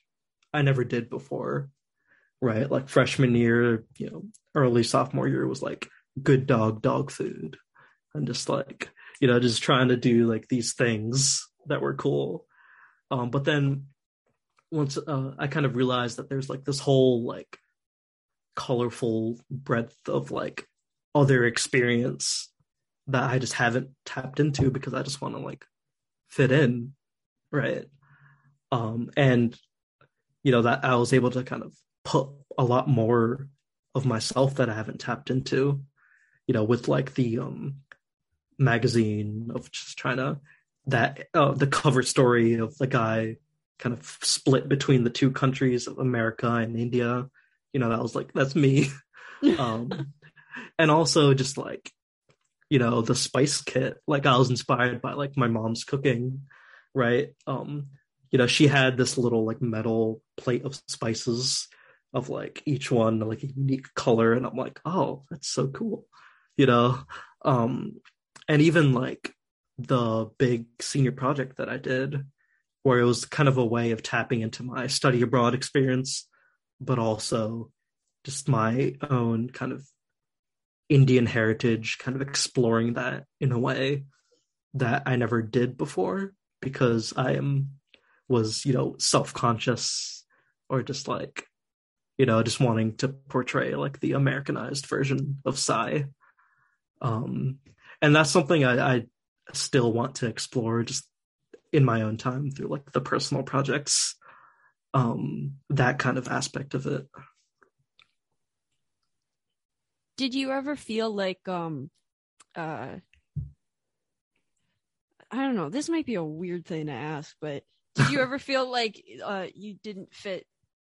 I never did before right like freshman year you know early sophomore year was like good dog dog food and just like you know just trying to do like these things that were cool um but then once uh, I kind of realized that there's like this whole like colorful breadth of like other experience that I just haven't tapped into because I just want to like fit in, right? Um, and you know that I was able to kind of put a lot more of myself that I haven't tapped into, you know, with like the um magazine of just trying to that uh, the cover story of the guy kind of split between the two countries of America and India. You know, that was like that's me. um and also just like you know the spice kit like i was inspired by like my mom's cooking right um you know she had this little like metal plate of spices of like each one like a unique color and i'm like oh that's so cool you know? Um and even like the big senior project that i did where it was kind of a way of tapping into my study abroad experience but also just my own kind of Indian heritage, kind of exploring that in a way that I never did before because I am was, you know, self-conscious or just like, you know, just wanting to portray like the Americanized version of Sai. Um and that's something I, I still want to explore just in my own time through like the personal projects. Um that kind of aspect of it. Did you ever feel like um uh I don't know, this might be a weird thing to ask, but did you ever feel like uh you didn't fit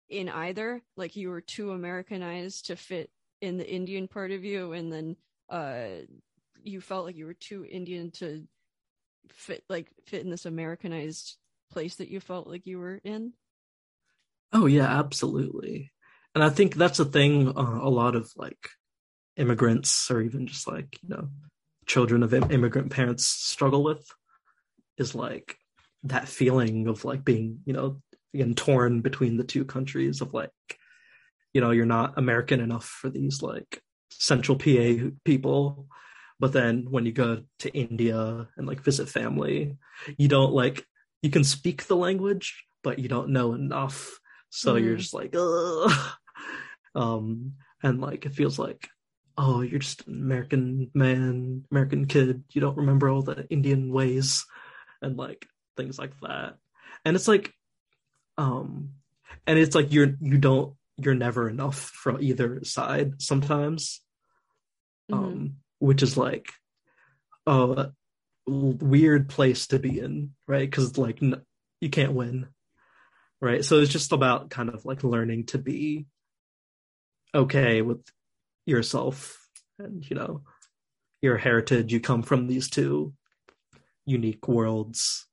in either? Like you were too Americanized to fit in the Indian part of you and then uh you felt like you were too Indian to fit like fit in this Americanized place that you felt like you were in? Oh yeah, absolutely. And I think that's a thing uh, a lot of like immigrants or even just like, you know, children of im- immigrant parents struggle with is like that feeling of like being, you know, again torn between the two countries of like you know, you're not American enough for these like central PA people. But then when you go to India and like visit family, you don't like you can speak the language, but you don't know enough. So you're Mhm. just like, Ugh. um, and like it feels like, oh, you're just an American man, American kid. You don't remember all the Indian ways, and like things like that. And it's like um and it's like you're you don't you're never enough from either side sometimes. Mhm. Um which is like a weird place to be in, right? Cuz like n- you can't win. Right? So it's just about kind of like learning to be okay with yourself and you know your heritage you come from these two unique worlds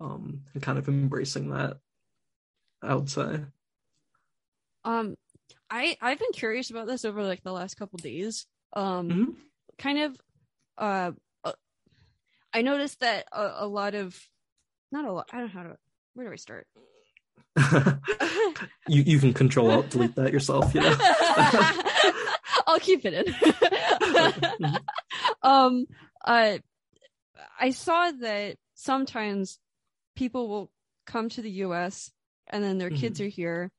um and kind of embracing that i would say Um, I I've been curious about this over like the last couple days. Um, Mhm. kind of, uh, uh, I noticed that a, a lot of, not a lot. I don't know how to. Where do I start? you you can control alt delete that yourself you know I'll keep it in. Mhm. um, uh, I saw that sometimes people will come to the U.S. and then their kids are here,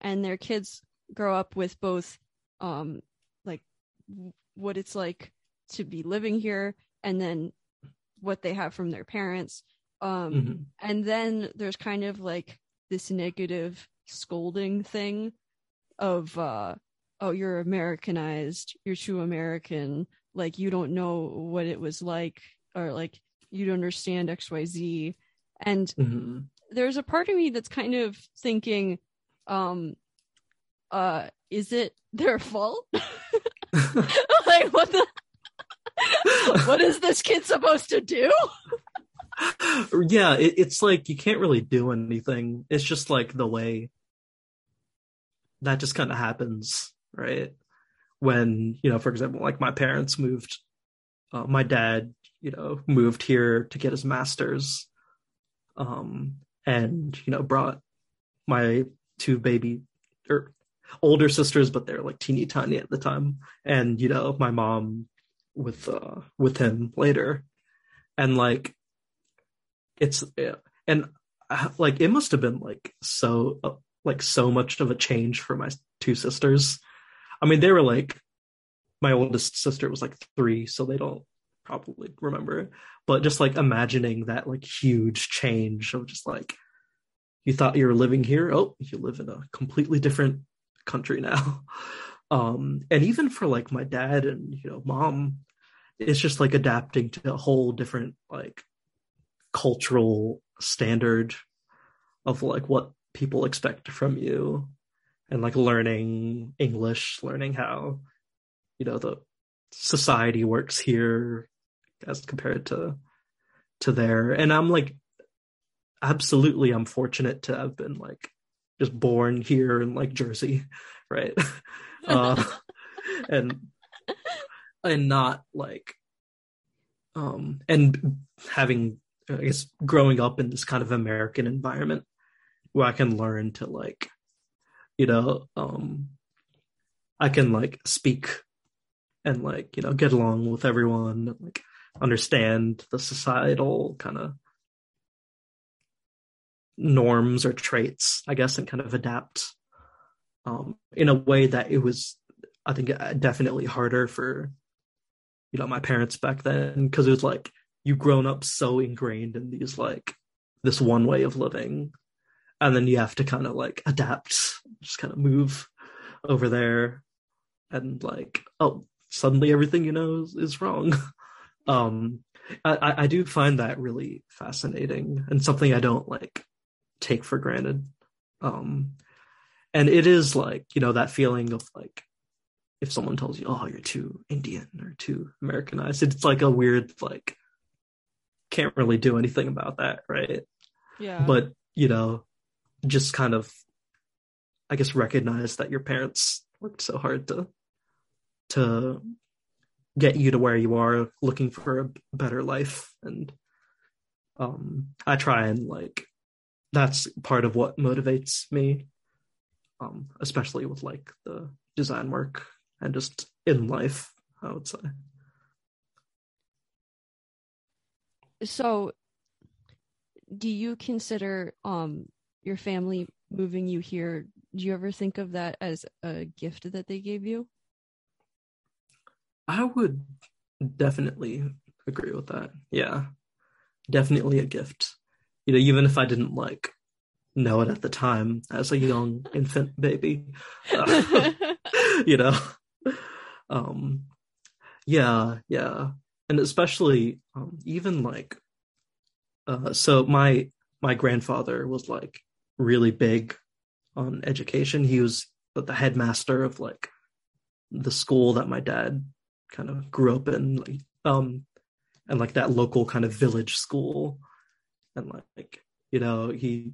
and their kids grow up with both, um, like what it's like to be living here, and then what they have from their parents. Um, Mhm. and then there's kind of like this negative scolding thing of uh oh you're americanized you're too american like you don't know what it was like or like you don't understand xyz and Mhm. There's a part of me that's kind of thinking um uh is it their fault? Like what the what is this kid supposed to do? Yeah it, it's like you can't really do anything. It's just like the way that just kind of happens right? When you know for example like my parents moved uh, my dad you know moved here to get his masters um and you know brought my two baby or older sisters but they're like teeny tiny at the time and you know my mom with uh with him later. And like it's yeah, and uh, like it must have been like so uh, like so much of a change for my two sisters. I mean they were like my oldest sister was like three so they don't probably remember but just like imagining that like huge change of just like you thought you were living here. Oh you live in a completely different country now. Um and even for like my dad and you know mom it's just like adapting to a whole different like cultural standard of like what people expect from you and like learning english learning how you know the society works here as compared to to there. And i'm like absolutely i'm fortunate to have been like just born here in like jersey right? Uh and and not like um and having i guess growing up in this kind of american environment where i can learn to like you know um i can like speak and like you know get along with everyone and, like understand the societal kind of norms or traits i guess and kind of adapt um in a way that it was i think uh, definitely harder for you know my parents back then. Because it was like you've grown up so ingrained in these like this one way of living and then you have to kind of like adapt just kind of move over there and like oh suddenly everything you know is, is wrong um I, I do find that really fascinating and something i don't like take for granted. Um and it is like you know that feeling of like if someone tells you oh you're too indian or too americanized it's like a weird like can't really do anything about that right? Yeah. But you know just kind of i guess recognize that your parents worked so hard to to get you to where you are looking for a better life. And um i try and like that's part of what motivates me um especially with like the design work and just in life i would say. So do you consider um your family moving you here? Do you ever think of that as a gift that they gave you I would definitely agree with that. Yeah. definitely a gift. You know, even if I didn't like know it at the time as a young infant baby, uh, you know, um, yeah, yeah, and especially um, even like, uh, so my my grandfather was like really big on education. He was the headmaster of like the school that my dad kind of grew up in, like, um, and like that local kind of village school, and like you know he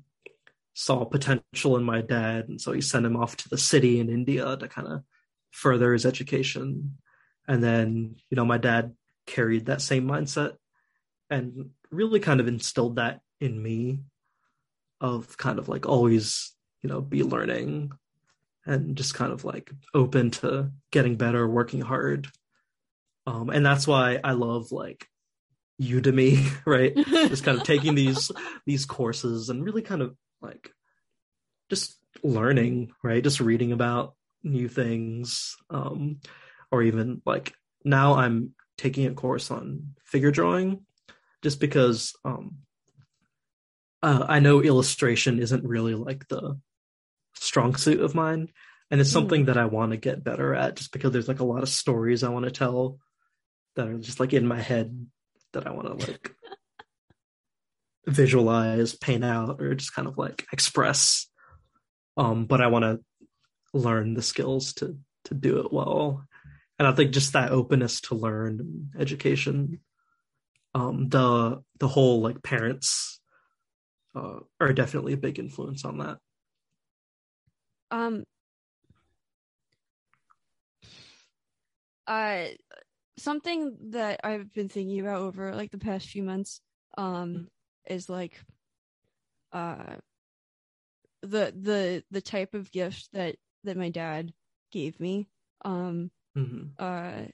saw potential in my dad, and so he sent him off to the city in India to kind of further his education, and then you know my dad carried that same mindset and really kind of instilled that in me of kind of like always you know be learning and just kind of like open to getting better working hard um and that's why i love like udemy right? Just kind of taking these these courses and really kind of like just learning right? Just reading about new things um or even like now i'm taking a course on figure drawing just because um uh, I know illustration isn't really like the strong suit of mine, and it's something mm. that I want to get better at, just because there's like a lot of stories I want to tell that are just like in my head that I want to like visualize, paint out, or just kind of like express. Um, but I want to learn the skills to to do it well, and I think just that openness to learn education, um, the the whole like parents uh, are definitely a big influence on that. Um, uh, something that I've been thinking about over like the past few months, um, mm-hmm. is like, uh, the the the type of gift that that my dad gave me, um, mm-hmm. uh,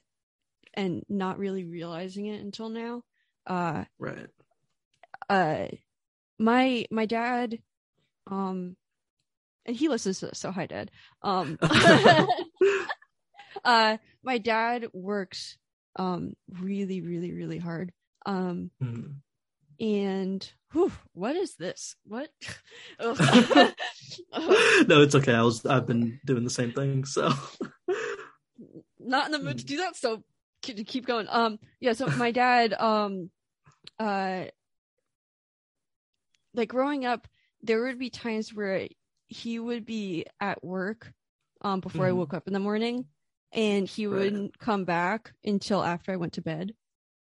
and not really realizing it until now. Uh, right. Uh my my dad um and he listens to this, so hi dad um uh my dad works um really really really hard. Um mm. and whew, what is this? What? No it's okay. I was i've been doing the same thing so. Not in the mood to do that so keep going. Um yeah so my dad um uh like growing up, there would be times where he would be at work um before mm-hmm. I woke up in the morning and he right. wouldn't come back until after I went to bed.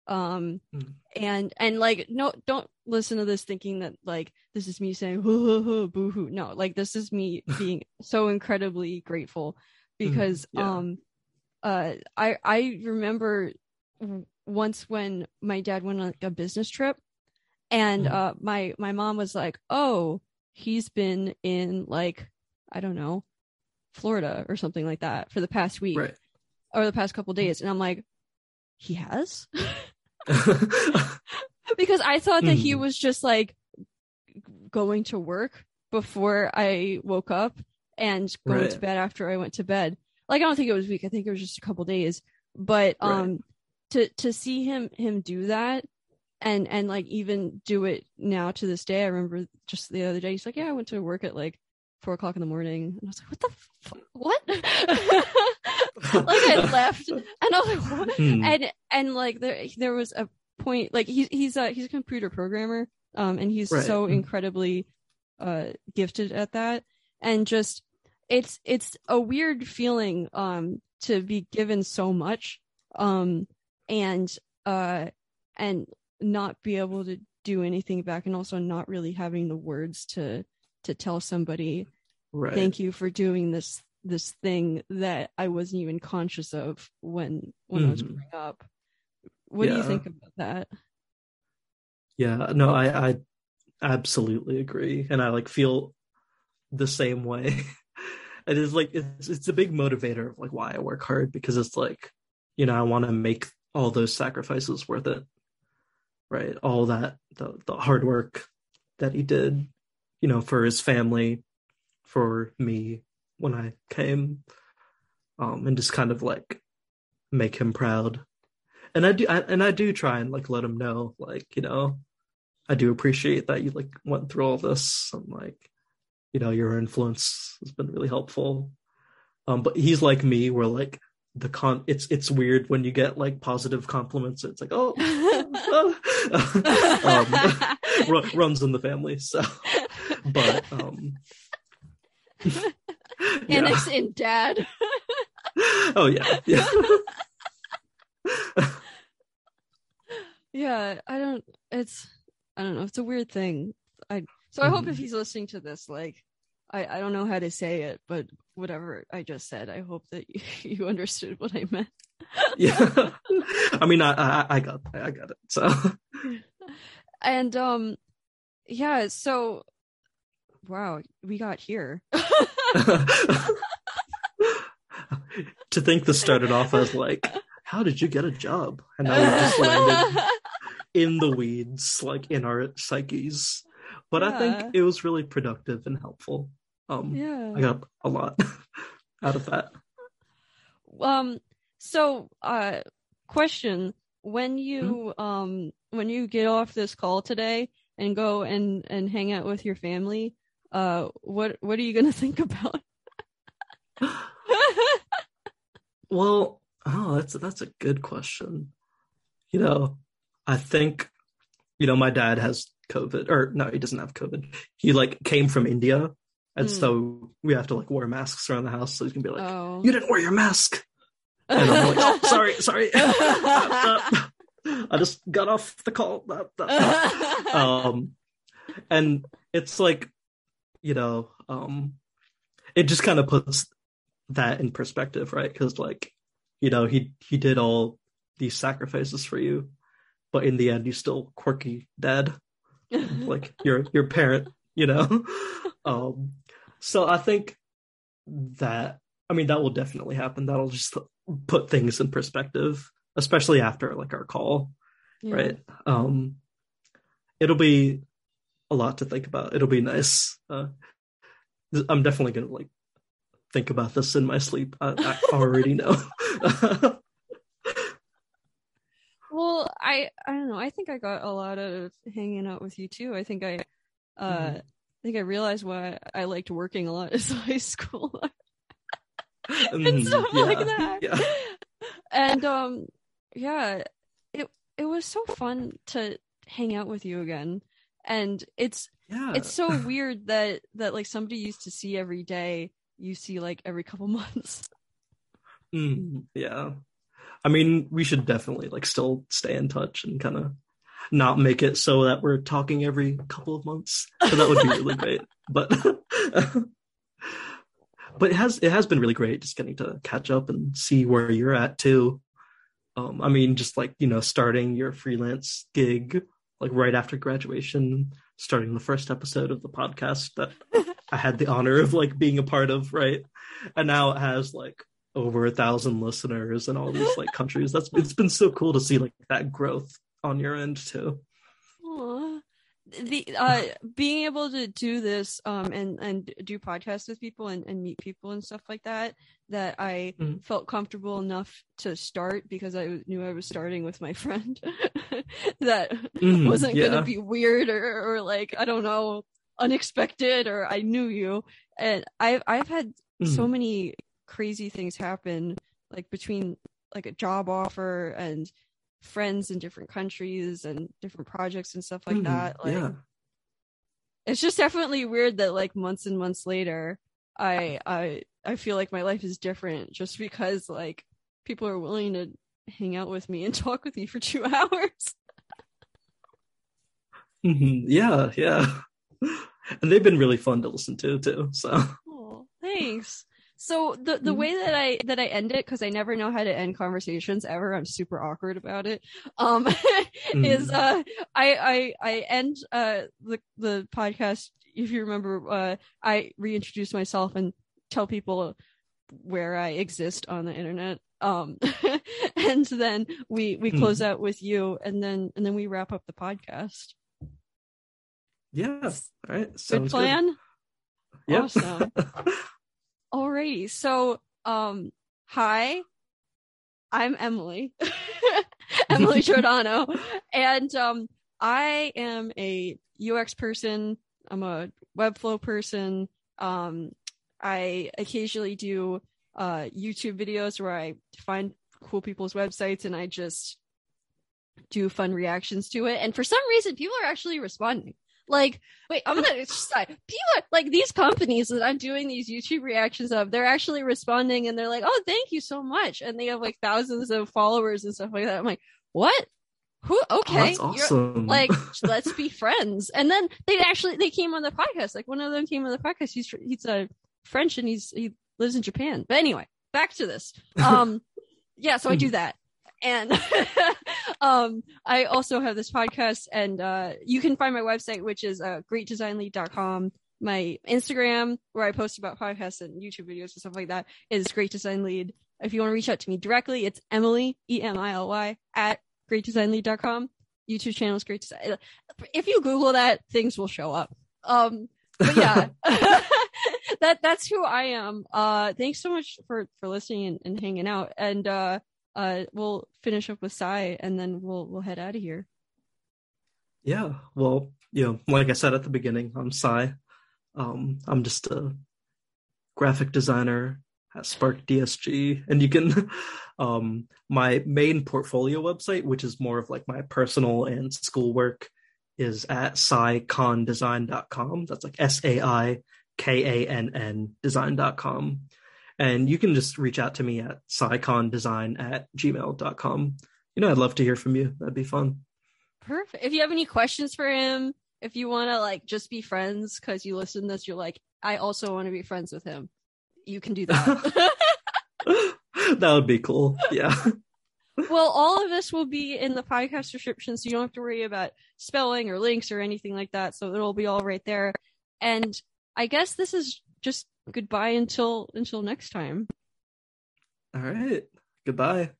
Um mm-hmm. and and like no don't listen to this thinking that like this is me saying boo hoo no like this is me being so incredibly grateful mm-hmm. because mm-hmm. yeah. um uh I I remember once when my dad went on like, a business trip and mm. uh my my mom was like oh he's been in like i don't know florida or something like that for the past week right. or the past couple days and i'm like he has because i thought that he was just like going to work before i woke up and going right. to bed after i went to bed like i don't think it was a week i think it was just a couple days but um right. to to see him him do that and and like even do it now to this day. I remember just the other day, he's like, "Yeah, I went to work at like four o'clock in the morning," and I was like, "What the f- what?" like I left, and I was like, what? Hmm. and and like there there was a point like he's he's a he's a computer programmer, um, and he's right. so incredibly uh gifted at that, and just it's it's a weird feeling um to be given so much um and uh and not be able to do anything back and also not really having the words to to tell somebody right. thank you for doing this this thing that I wasn't even conscious of when when mm. I was mm-hmm. growing up. What yeah. do you think about that? Yeah, no, I I absolutely agree, and I like feel the same way. it is like it's it's a big motivator of like why I work hard because it's like you know I want to make all those sacrifices worth it right? All that the the hard work that he did, you know, for his family, for me when I came, um, and just kind of like make him proud. And I do, I, and I do try and like let him know, like you know, I do appreciate that you like went through all this and like, you know, your influence has been really helpful. Um, but he's like me, where like the con, it's it's weird when you get like positive compliments. It's like, oh, um, runs in the family. So, but um, and it's in dad. oh yeah, yeah. yeah, I don't. It's I don't know. It's a weird thing. I so I mm-hmm. hope if he's listening to this, like I I don't know how to say it, but whatever I just said, I hope that you, you understood what I meant. yeah, I mean, I, I I got I got it. So, and um, yeah. So, wow, we got here. to think this started off as like, how did you get a job? And now we just landed in the weeds, like in our psyches. But yeah. I think it was really productive and helpful. Um, yeah, I got a lot out of that. Um. So, uh, question: When you mm-hmm. um when you get off this call today and go and and hang out with your family, uh, what what are you gonna think about? well, oh, that's that's a good question. You know, I think, you know, my dad has COVID, or no, he doesn't have COVID. He like came from India, and mm. so we have to like wear masks around the house. So he's gonna be like, oh. "You didn't wear your mask," and I'm like, "Oh, sorry, sorry." I just got off the call. um, and it's like, you know, um, it just kind of puts that in perspective, right? Because like, you know, he he did all these sacrifices for you, but in the end he's still quirky dad like your your parent you know um so i think that i mean that will definitely happen that'll just put things in perspective especially after like our call yeah. right um it'll be a lot to think about it'll be nice uh i'm definitely gonna like think about this in my sleep i, I already know well, I I don't know. I think I got a lot of hanging out with you too. I think I uh mm-hmm. I think I realized why I liked working a lot as high school. and mm, stuff yeah, like that. Yeah. And um yeah, it it was so fun to hang out with you again. And it's yeah. it's so weird that that like somebody used to see every day, you see like every couple months. Mm, yeah. I mean, we should definitely like still stay in touch and kind of not make it so that we're talking every couple of months. So that would be really great. But but it has it has been really great just getting to catch up and see where you're at too. Um, I mean, just like you know, starting your freelance gig like right after graduation, starting the first episode of the podcast that I had the honor of like being a part of, right? And now it has like over a thousand listeners in all these like countries. That's it's been so cool to see like that growth on your end too. The uh being able to do this um and and do podcasts with people and, and meet people and stuff like that that I mm. felt comfortable enough to start because I knew I was starting with my friend that mm, wasn't yeah. gonna be weird or, or like I don't know unexpected or I knew you and I've I've had mm. so many crazy things happen like between like a job offer and friends in different countries and different projects and stuff like mm, that like yeah. it's just definitely weird that like months and months later i i i feel like my life is different just because like people are willing to hang out with me and talk with me for two hours. Mm-hmm. yeah yeah. And they've been really fun to listen to too so. Oh, thanks so the the mm-hmm. way that I that I end it because I never know how to end conversations ever. I'm super awkward about it. Um, mm. is uh I I I end uh the the podcast. If you remember, uh, I reintroduce myself and tell people where I exist on the internet. Um, and then we we mm. close mm. out with you, and then and then we wrap up the podcast. Yeah. All right. Sounds good plan. Good. Yep. Awesome. Alrighty. So, um, hi, I'm Emily, Emily Giordano, and um, I am a UX person. I'm a Webflow person. Um, I occasionally do uh, YouTube videos where I find cool people's websites and I just do fun reactions to it. And for some reason, people are actually responding. Like, wait, I'm gonna decide. People are, like these companies that I'm doing these YouTube reactions of, they're actually responding and they're like, "Oh, thank you so much," and they have like thousands of followers and stuff like that. I'm like, what? Who? Okay, oh, awesome. like let's be friends. And then they actually they came on the podcast. Like one of them came on the podcast. He's he's a uh, French and he's he lives in Japan. But anyway, back to this. Um, yeah, so I do that and um, I also have this podcast, and uh, you can find my website, which is uh, greatdesignlead.com. My Instagram, where I post about podcasts and YouTube videos and stuff like that, is Great Design Lead. If you want to reach out to me directly, it's Emily E M I L Y at greatdesignlead.com. YouTube channel is Great Design. If you Google that, things will show up. Um, but yeah, that that's who I am. Uh, thanks so much for for listening and, and hanging out. And uh, uh, we'll finish up with Sai, and then we'll we'll head out of here. Yeah, well, you know, like I said at the beginning, I'm Sai. Um, I'm just a graphic designer at Spark DSG, and you can um, my main portfolio website, which is more of like my personal and schoolwork, is at saikann.design.com. That's like S A I K A N N design.com. And you can just reach out to me at saikanndesign at gmail.com. You know, I'd love to hear from you. That'd be fun. Perfect. If you have any questions for him, if you want to like just be friends because you listen to this, you're like, I also want to be friends with him. You can do that. that would be cool. Yeah. well, all of this will be in the podcast description, so you don't have to worry about spelling or links or anything like that. So it'll be all right there. And I guess this is just goodbye until until next time. All right. Goodbye.